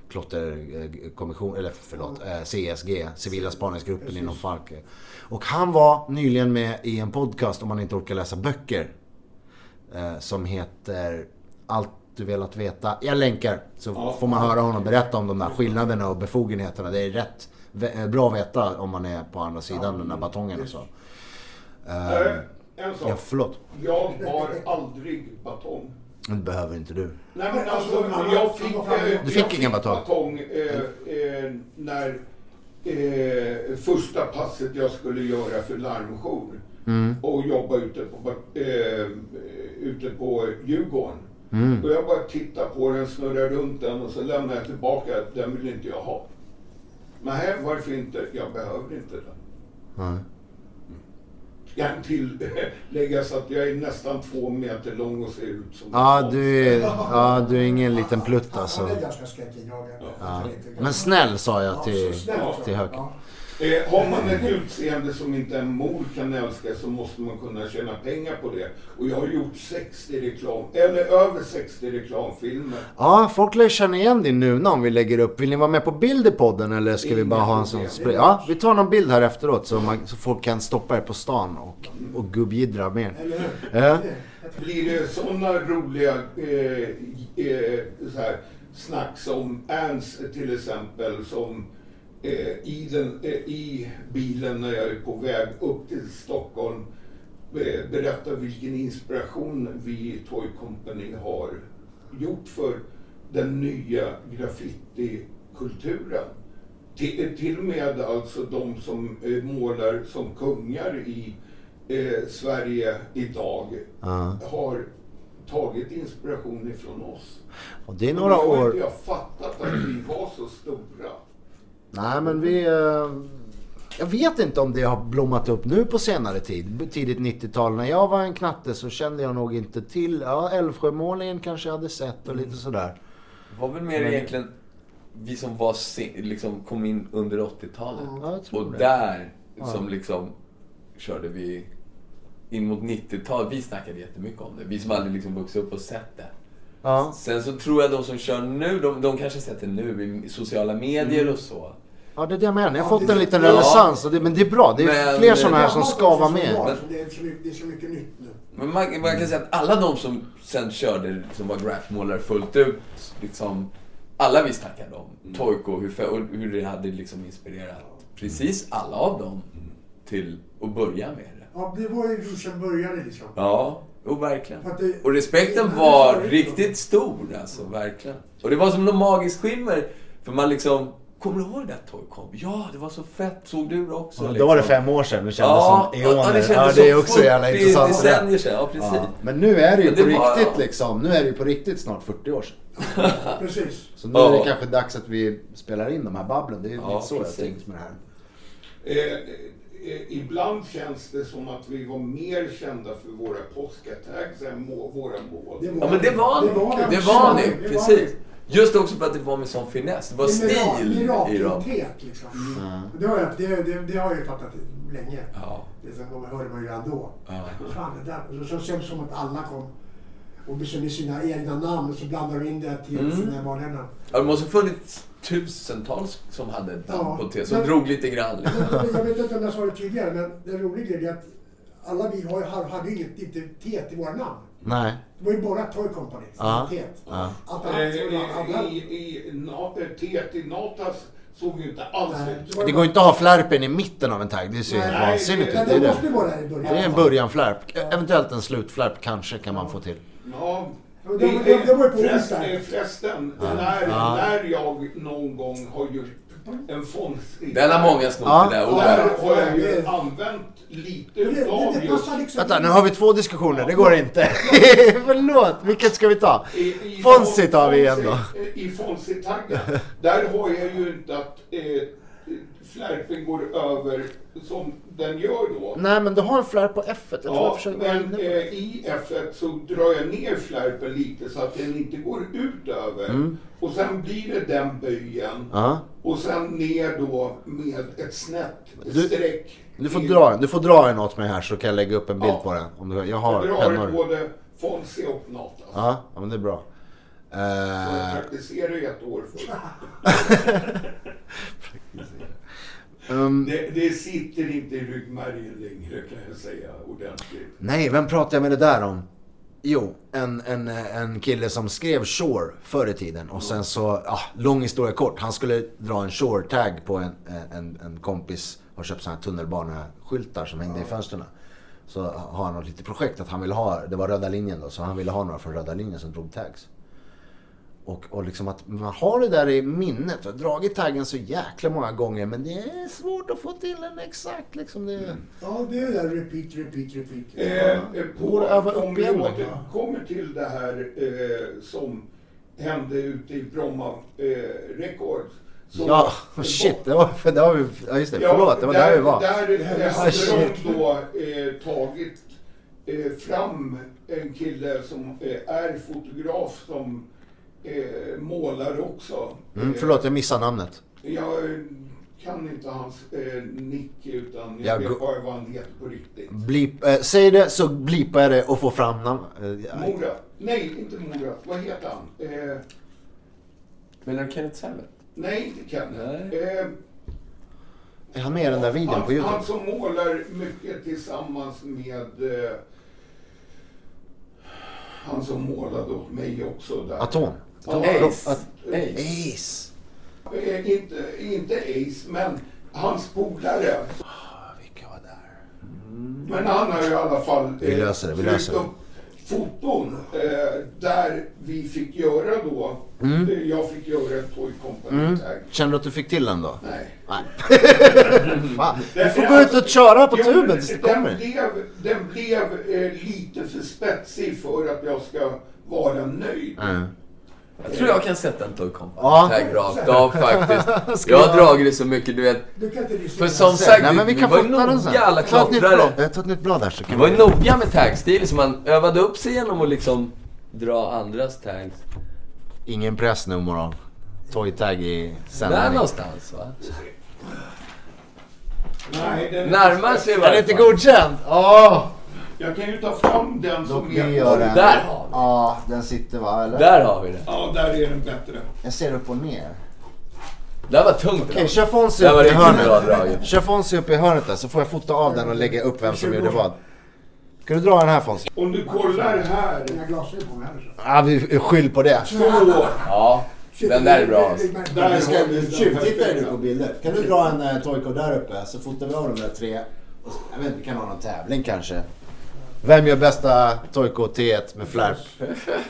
klotterkommission, eller förlåt, eh, CSG, civila spaningsgruppen inom Falk. Och han var nyligen med i en podcast, om man inte orkar läsa böcker, eh, som heter Allt alltid velat veta. Jag länkar så Ja. får man höra honom berätta om de där skillnaderna och befogenheterna. Det är rätt vä- bra att veta om man är på andra sidan den där batongen och så. Eh, Eh, en sak. ja, förlåt. Jag har aldrig batong. Det behöver inte du. Nej men alltså, jag fick, eh, Du fick jag ingen batong? batong eh, eh, när eh, första passet jag skulle göra för larmjour Mm. och jobba ute på, eh, ute på Djurgården. Mm. Och jag bara tittade på den, snurrade runt den och så lämnade jag tillbaka. Den vill inte jag ha. Nej, varför inte? Jag behöver inte den. Nej. Jag kan tilläggas att jag är nästan två meter lång och ser ut som Ja, du är, ja, du är ingen liten plutt Han alltså. är ganska skräckinjagande. Ja. Men snäll sa jag till, till Höök. Ja. Eh, har man ett utseende som inte en mor kan älska så måste man kunna tjäna pengar på det. Och jag har gjort 60 reklam, eller över 60 reklamfilmer. Ja, folk lär känna igen din Nuna om vi lägger upp. Vill ni vara med på bild i podden eller ska vi bara ha en sån spray? Ja, vi tar någon bild här efteråt så, man, så folk kan stoppa er på stan och, och gubbjiddra. Eller hur? Ja. Blir det sådana roliga eh, eh, så här, snack som Ernst till exempel som eh, i, den, eh, i bilen när jag är på väg upp till Stockholm eh, berättar vilken inspiration vi i Toy Company har gjort för den nya graffitikulturen. Till, till och med alltså de som eh, målar som kungar i eh, Sverige idag Ja. har tagit inspiration ifrån oss. Och det är några har år... jag fattat att vi var så stora. Nej, men vi... eh, Jag vet inte om det har blommat upp nu på senare tid. Tidigt 90-tal. När jag var en knatte så kände jag nog inte till... Ja, Älvsjömålningen kanske jag hade sett och lite sådär. Det var väl mer egentligen vi som var liksom kom in under 80-talet. Ja, och det. där Ja. som liksom körde vi in mot 90-talet. Vi snackade jättemycket om det. Vi som aldrig liksom vuxit upp och sett det. Ja. Sen så tror jag de som kör nu, de, de kanske sett det nu i sociala medier Mm. och så. Ja, det är det jag menar. Jag har Ja, fått det- en liten Ja. renässans. Men det är bra. Det är Men- fler sådana här som ska vara med. bra, Men- Det är, så mycket, det är så mycket nytt nu. Men man, man kan säga att alla de som sen körde, som var graphmålare fullt ut, liksom, alla vi snackade om, Toyko, hur, fe- och hur det hade liksom inspirerat precis alla av dem till att börja med det. Ja, det var ju vi som började liksom. Ja, jo verkligen. Det- Och respekten det- var det- riktigt stor alltså, verkligen. Och det var som något magiskt skimmer. För man liksom, kommer du ihåg det där Toycom? Ja, det var så fett. Såg du det också? Ja, liksom? då var det fem år sedan. Det kändes Ja, som ja, eoner. det ja, det är också jävla 40 intressant. decennier sedan. Ja, precis. Ja, men nu är det ju Men på det var- riktigt liksom. Nu är det ju på riktigt snart 40 år sedan. Precis. Så nu är det kanske dags att vi spelar in de här babblen. Det är ju Ja, lite så jag precis. tänkt med det här. Eh, ibland känns det som att vi var mer kända för våra påskattags än må, våra mål. Det var- Ja, men det var ni. Det var Det det. var ni, Det precis. Just också för att det var med sån finess. Det var Det stil i dem. Liksom. Det, har jag, det, det, det har jag ju fattat länge. Ja. Det hörde man ju redan då. Ja. Fan, det där. Och så känns det som att alla kom och med sina egna namn och så blandar de in det till Mm. sina namn. Ja, det måste ha funnits tusentals som hade namn Ja. på T. Som Men- drog lite grann. liksom. Men, jag vet inte om jag sa det tidigare, men det roliga är att alla vi har, har- hade ju inget, inte T till våra namn. Nej. Det var ju bara Toy Company som hade T. Eh. I, i na, eh, T till Natas såg ju inte alls ut. det går inte att ha flärpen i mitten av en tagg. Det ser ju vansinnigt ut. Det är det det. måste ju vara där i början. Det är en börjanflärp. Eventuellt en slutflärp kanske kan man få till. Ja, Ja, det- det- det var ju på onsdag. förresten när, Ja. när jag någon gång har gjort en fondsida. Den har många snott Ja. det där Där ordet. har jag ju använt lite det, utav det, det just... liksom Vänta, nu har vi två diskussioner. Det går inte. Förlåt, vilket ska vi ta? Fonzie tar vi igen då. I Fonzie-taggen, där har jag ju inte att eh, flärpen går över som den gör då. Nej, men du har en flärp på F1. Jag jag Ja, vara men eh, i F1 så drar jag ner flärpen lite så att den inte går ut över. Och sen blir det den böjen. Mm. Ja. Och sen ner då med ett snett Du- streck. Du får dra, du får dra en åt mig här så kan jag lägga upp en bild Ja. på den. Om du, jag Jag har drar pennor. både Fonzie och Natas. Ja, ja, men det är bra. Så jag Eh, praktiserar i ett år först. um, Det, det sitter inte i ryggmärgen längre kan jag säga ordentligt. nej, vem pratar jag med det där om? Jo, en, en, en kille som skrev Shore förr i tiden. Och sen så, ja, lång historia kort. Han skulle dra en Shore-tag på en, en, en kompis. Har köpt såna här tunnelbaneskyltar som hängde i fönstren. Så har han något litet projekt att han vill ha, det var röda linjen då, så han ville ha några från röda linjen som drog tags. Och, och liksom att man har det där i minnet. Jag har dragit taggen så jäkla många gånger men det är svårt att få till den exakt liksom. Det... Ja, det är där repeat, repeat, repeat. Eh, eh, på, upp om vi återkommer till det här eh, som hände ute i Bromma eh, Records. så- Ja, shit, det var, för det var vi, ja just det, Ja, förlåt, det var där, vi var. Där hade de då eh, tagit eh, fram en kille som eh, är fotograf som eh, målar också. Mm, förlåt, jag missade namnet. Jag kan inte hans eh, nick utan jag Jag vet bara vad han heter på riktigt. Blip, eh, säg det så blipar jag det och får fram namn. Eh. Mora. Nej, inte Mora. Vad heter han? Eh, Menar du Kenneth Samet? nej, inte Kenneth. Eh, Är han med i den där videon han, på Youtube? han som målar mycket tillsammans med eh, han som målade åt mig också där. Atom? Ja, Ace. Att- Ace. Ace. Eh, inte, inte Ace, men hans polare. Vilka var där? Men han har i alla fall eh, Vi löser det, vi löser det. upp foton eh, där vi fick göra då, Mm. eh, jag fick göra ett Toy Company tag. Känner du att du fick till den då? Nej. Nej. Fan. Du får gå ut och köra på Jo, tuben tills det den kommer. blev, den blev eh, lite för spetsig för att jag ska vara nöjd. Mm. Jag tror jag kan sätta en Toy Company Ja. rakt av faktiskt. Jag har dragit det så mycket, du vet. För som sagt, Nej men vi vi kan var noga alla klottrare. blad. Ta ett nytt blad här så Vi kan var vi... ju noga med tagstil, så man övade upp sig genom att liksom dra andras tags. Ingen press nu moral. Toy tag i Där sändning. någonstans va? Nej, är Närmar sig i Är varje det inte fall. godkänd? Åh! Jag kan ju ta fram den Då som är... gör den. Där har vi. Ja, den sitter va eller? Där har vi det. Ja, där är den bättre. Jag ser upp och ner. Där var tungt. Okej, kör Fonzie upp i riktigt bra hörnet. draget. Kör Fonzie upp i hörnet där så får jag fota av den och lägga upp vem som gjorde vad. Ska du dra den här Fonzie? Om du kollar här. Inga glasögon på mig heller. så. Ja, vi skyll på det. Så. Ja, den där är bra. alltså. Där Vi ska har vi den tjuvtitta ju nu perfekta. på bilder. Kan du dra en uh, Toyko där uppe så fotar vi av de där tre. Jag vet inte, vi kan ha någon tävling kanske. Vem gör bästa Toyko T1 med flärp?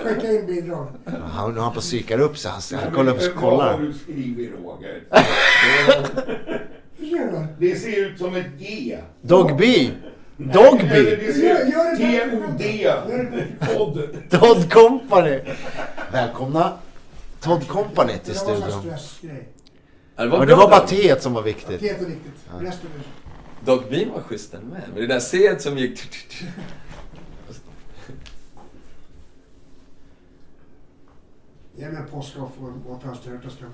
Skicka in bidrag. Han, nu har han på psykar upp sig. Han, han kollar upp och Vad har kollar. du skrivit Roger? Det. Ser ut som ett G. Gör- gör ut... det T-O-D. Todd. Todd Company! Välkomna Todd Company till studion. det var Men det bra var bara. T1 som var viktigt. Helt riktigt. Resten är... Doc Bean var schysst den med. Men det där C som gick... Ge mig en påskaff och ska jag säga.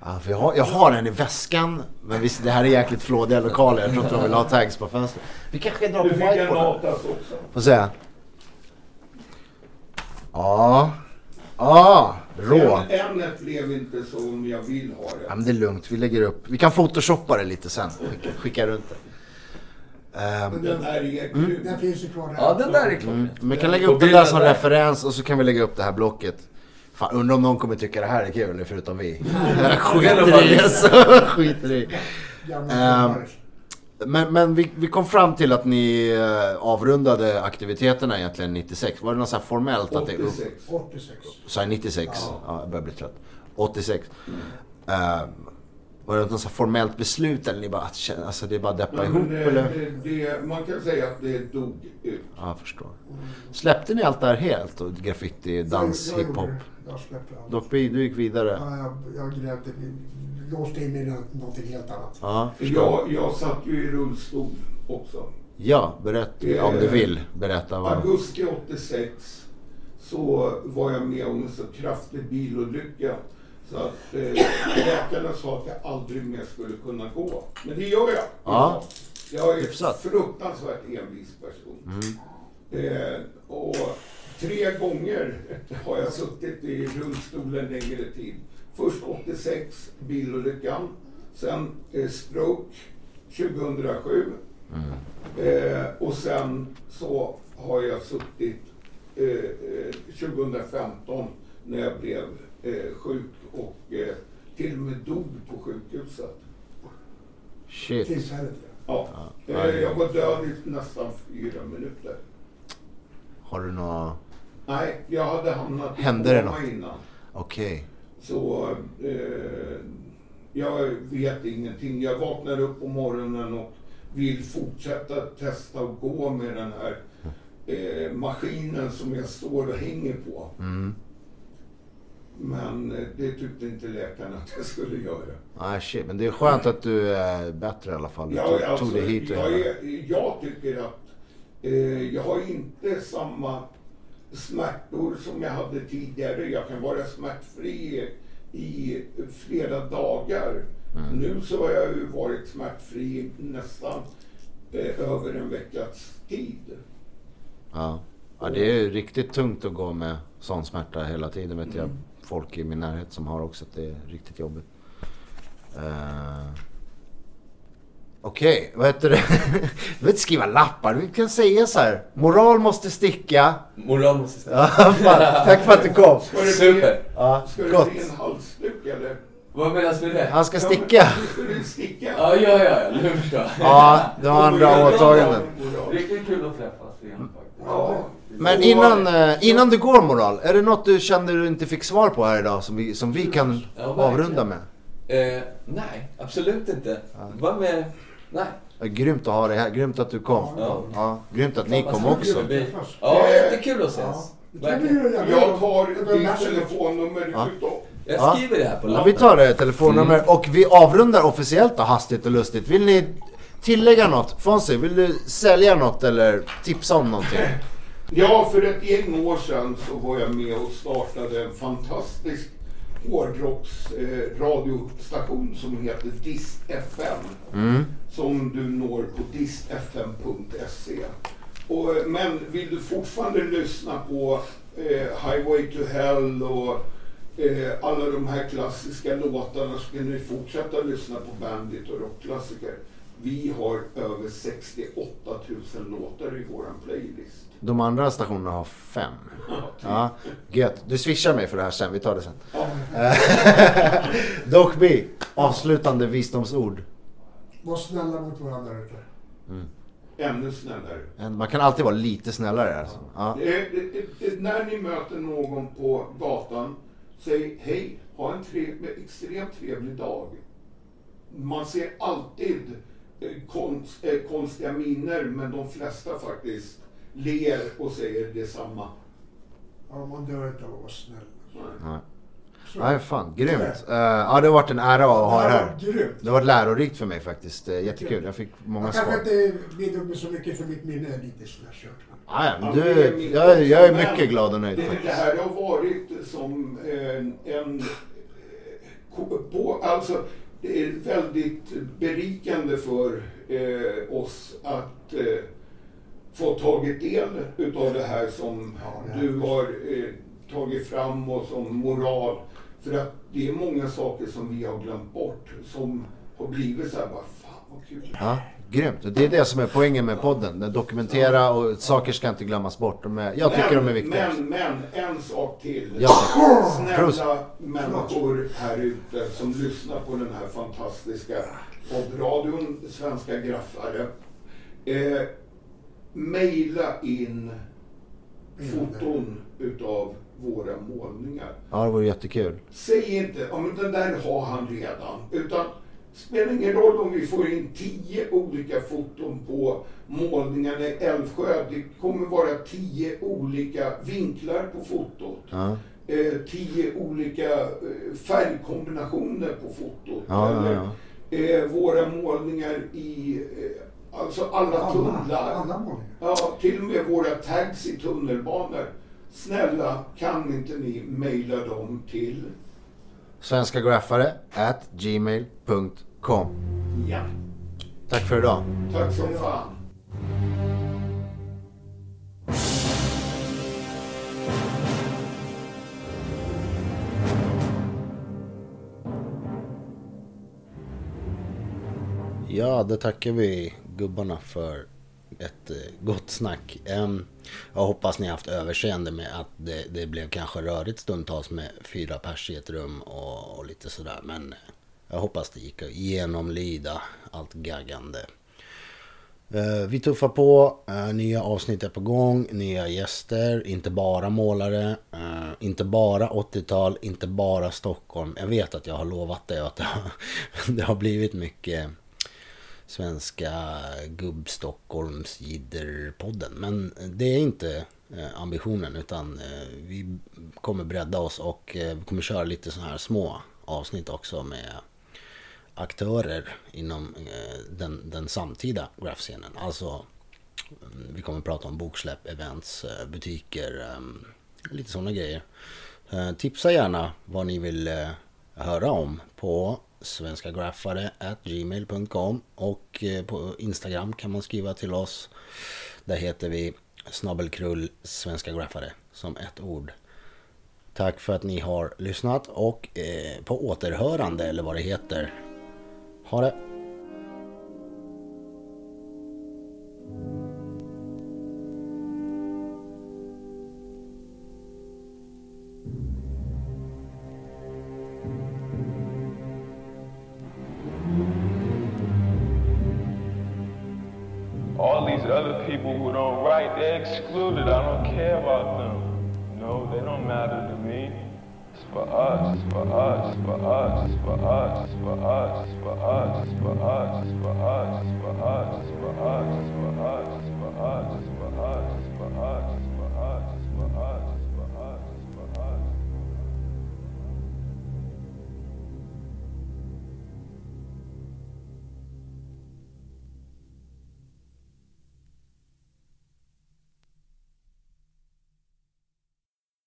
Ja, för jag, har, jag har en i väskan. Men visst, det här är jäkligt flådiga lokaler. Jag tror inte de vill ha tags på fönstret. Vi kanske drar Du på fick en whiteboarden. Natas också. Får se. Ja. Ja, rå. En, ämnet blev inte som jag vill ha Ja, det. men det är lugnt, vi lägger upp. Vi kan photoshoppa det lite sen. Skicka, skicka runt det. Ehm, Den här är grym. Den finns ju kvar där. Ja, den där är klart. mm, men vi kan lägga upp den där som där. referens och så kan vi lägga upp det här blocket. Fan, undrar om någon kommer tycka det här är kul, förutom vi. Skiter i det, så skiter i. Ehm. Men, men vi, vi kom fram till att ni eh, avrundade aktiviteterna egentligen 96. Var det något så här formellt att det är upp? 86. 86. Så här 96? Ja. jag börjar bli trött. 86. Eh, var det något så formellt beslut eller ni bara, alltså det är bara att deppa ihop det, eller? det, det, man kan säga att det dog ut. Ja, jag förstår. Släppte ni allt det här helt? Och graffiti, dans, Jag- jag hiphop? Jag släppte allt. Doc B, du gick vidare? Ja, jag, jag grävde, låste in mig i nå- någonting helt annat. Ja. Jag, jag satt ju i rullstol också. Ja, berätta om du vill. Berätta vad... Augusti 86 så var jag med om en så kraftig bilolycka så att eh, läkarna sa att jag aldrig mer skulle kunna gå. Men det gör jag. Ja. Jag är en Hyfsat. fruktansvärt envis person. Eh, och tre gånger har jag suttit i rullstolen längre tid. Först 86, bilolyckan. Sen eh, stroke 2007. Eh, och sen så har jag suttit eh, eh, 2015 när jag blev eh, sjuk och eh, till och med dog på sjukhuset. Shit. Tillfället ja. Ja. Eh, jag var död i nästan fyra minuter. Har du några... Nej, jag hade hamnat i Hände det något? innan. Okej. Så eh, jag vet ingenting. Jag vaknar upp på morgonen och vill fortsätta testa att gå med den här eh, maskinen som jag står och hänger på. Mm. Men eh, det tyckte inte läkarna att jag skulle göra. Nej, shit. Men det är skönt att du är bättre i alla fall. Du Ja, tog, alltså, tog dig hit och jag, är, jag tycker att eh, jag har inte samma smärtor som jag hade tidigare. Jag kan vara smärtfri i flera dagar. Mm. Nu så har jag ju varit smärtfri nästan eh, över en veckas tid. Ja. ja, det är riktigt tungt att gå med sån smärta hela tiden. Vet jag folk i min närhet som har också. Att det är riktigt jobbigt. Uh... Okej, vad heter det? Du behöver inte skriva lappar. Vi kan säga så här. Moral måste sticka. Moral måste. Ja, fan. Tack för att du kom. Ska det bli, Super. Ja, ska det gott. bli en halsduk eller? Vad menas med det? Han ska Ja, sticka. men, Ska du sticka? Ja, ja, ja. Nu förstår jag. Ja, du har andra åtaganden. Riktigt kul att träffas igen faktiskt. Ja. Men innan, eh, innan du går Moral, är det något du kände du inte fick svar på här idag som vi, som vi kan Ja, avrunda med? Eh, nej, absolut inte. Var med... Nej. Ja, Grymt att ha dig här, grymt att du kom. Ja. Ja, grymt att ni kom Vad också. Ja, jättekul att ses. Jag tar ditt telefonnummer Ja. Jag Ja. skriver det här på Ja, lappen. vi tar det telefonnummer och vi avrundar officiellt då, hastigt och lustigt. Vill ni tillägga något? Fonzie, vill du sälja något eller tipsa om någonting? Ja, för ett gäng år sedan så var jag med och startade en fantastisk hårdrocksradiostation eh, som heter Dist FM. Som du når på. Och, eh, Men vill du fortfarande lyssna på eh, Highway to Hell och eh, alla de här klassiska låtarna så kan ni fortsätta lyssna på Bandit och rockklassiker. Vi har över 68 000 låtar i våran playlist. De andra stationerna har fem. Ja, gött. Du swishar mig för det här sen, vi tar det sen. Doc B, avslutande visdomsord. Var snälla mot varandra ute. Ännu snällare. Man kan alltid vara lite snällare alltså. Ja. Eh, eh, eh, när ni möter någon på gatan, säg hej, ha en trev, extremt trevlig dag. Man ser alltid eh, konst, eh, konstiga miner, men de flesta faktiskt ler och säger detsamma. Ja, man dör inte av att vara snäll. Nej. Så. Nej, fan. Grymt. Uh, ja, det har varit en ära att ha er här. Grymt. Det har varit lärorikt för mig faktiskt. Eh, Jättekul. Jag fick många Jag svar. kanske inte bidrog med så mycket för mitt minne är lite sådär kört. men- Ja, du, jag, är- jag är mycket glad och nöjd Det, det faktiskt. här har varit som en, en eh, ko- på, alltså det är väldigt berikande för eh, oss att eh, få tagit del utav det här som Ja, det här du har eh, tagit fram och som moral. För att det är många saker som vi har glömt bort som har blivit så här bara, fan vad kul. Ja, grymt. Och Det är det som är poängen med podden. Den Dokumentera och saker ska inte glömmas bort. De är, jag tycker de är viktiga. Men, men en sak till. Ja. Prost. Snälla människor här ute som lyssnar på den här fantastiska poddradion, Svenska Graffare. Eh, maila in foton utav våra målningar. Ja, det vore jättekul. Säg inte, ja men den där har han redan. Utan spelar ingen roll om vi får in tio olika foton på målningarna i Älvsjö. Det kommer vara tio olika vinklar på fotot. Ja. Eh, tio olika eh, färgkombinationer på fotot. Ja, ja, Eller, Eh, våra målningar i eh, alltså alla tunnlar. alla. Ja, till och med våra tags i tunnelbanor. Snälla, kan inte ni mejla dem till... Svenska graffare at gmail.com. Ja, Tack för idag. tack som fan. Ja, det tackar vi gubbarna för ett eh, gott snack. Jag hoppas ni har haft överseende med att det, det blev kanske rörigt stundtals med fyra pers i ett rum och, och lite sådär. Men eh, jag hoppas det gick att genomlida allt gaggande. Eh, vi tuffar på, nya avsnitt är på gång, nya gäster, inte bara målare, inte bara 80-tal, inte bara Stockholm. Jag vet att jag har lovat det och att det har, det har blivit mycket svenska gubb-Stockholms podden Men det är inte eh, ambitionen utan eh, vi kommer bredda oss och eh, vi kommer köra lite sådana här små avsnitt också med aktörer inom den, den samtida grafscenen. Alltså vi kommer prata om boksläpp, events, butiker, lite sådana grejer. Tipsa gärna vad ni vill höra om på svenskagraffare gmail.com och eh, på Instagram kan man skriva till oss. Där heter vi snabbelkrull svenska graffare som ett ord. Tack för att ni har lyssnat och eh, på återhörande eller vad det heter. Ha det! All these other people who don't write, they're excluded. I don't care about them. No, they don't matter to me. It's for us, for us, for us, for us, for us, for us, for us, for us, for us, for us, for us, for us, for us, for us, for us.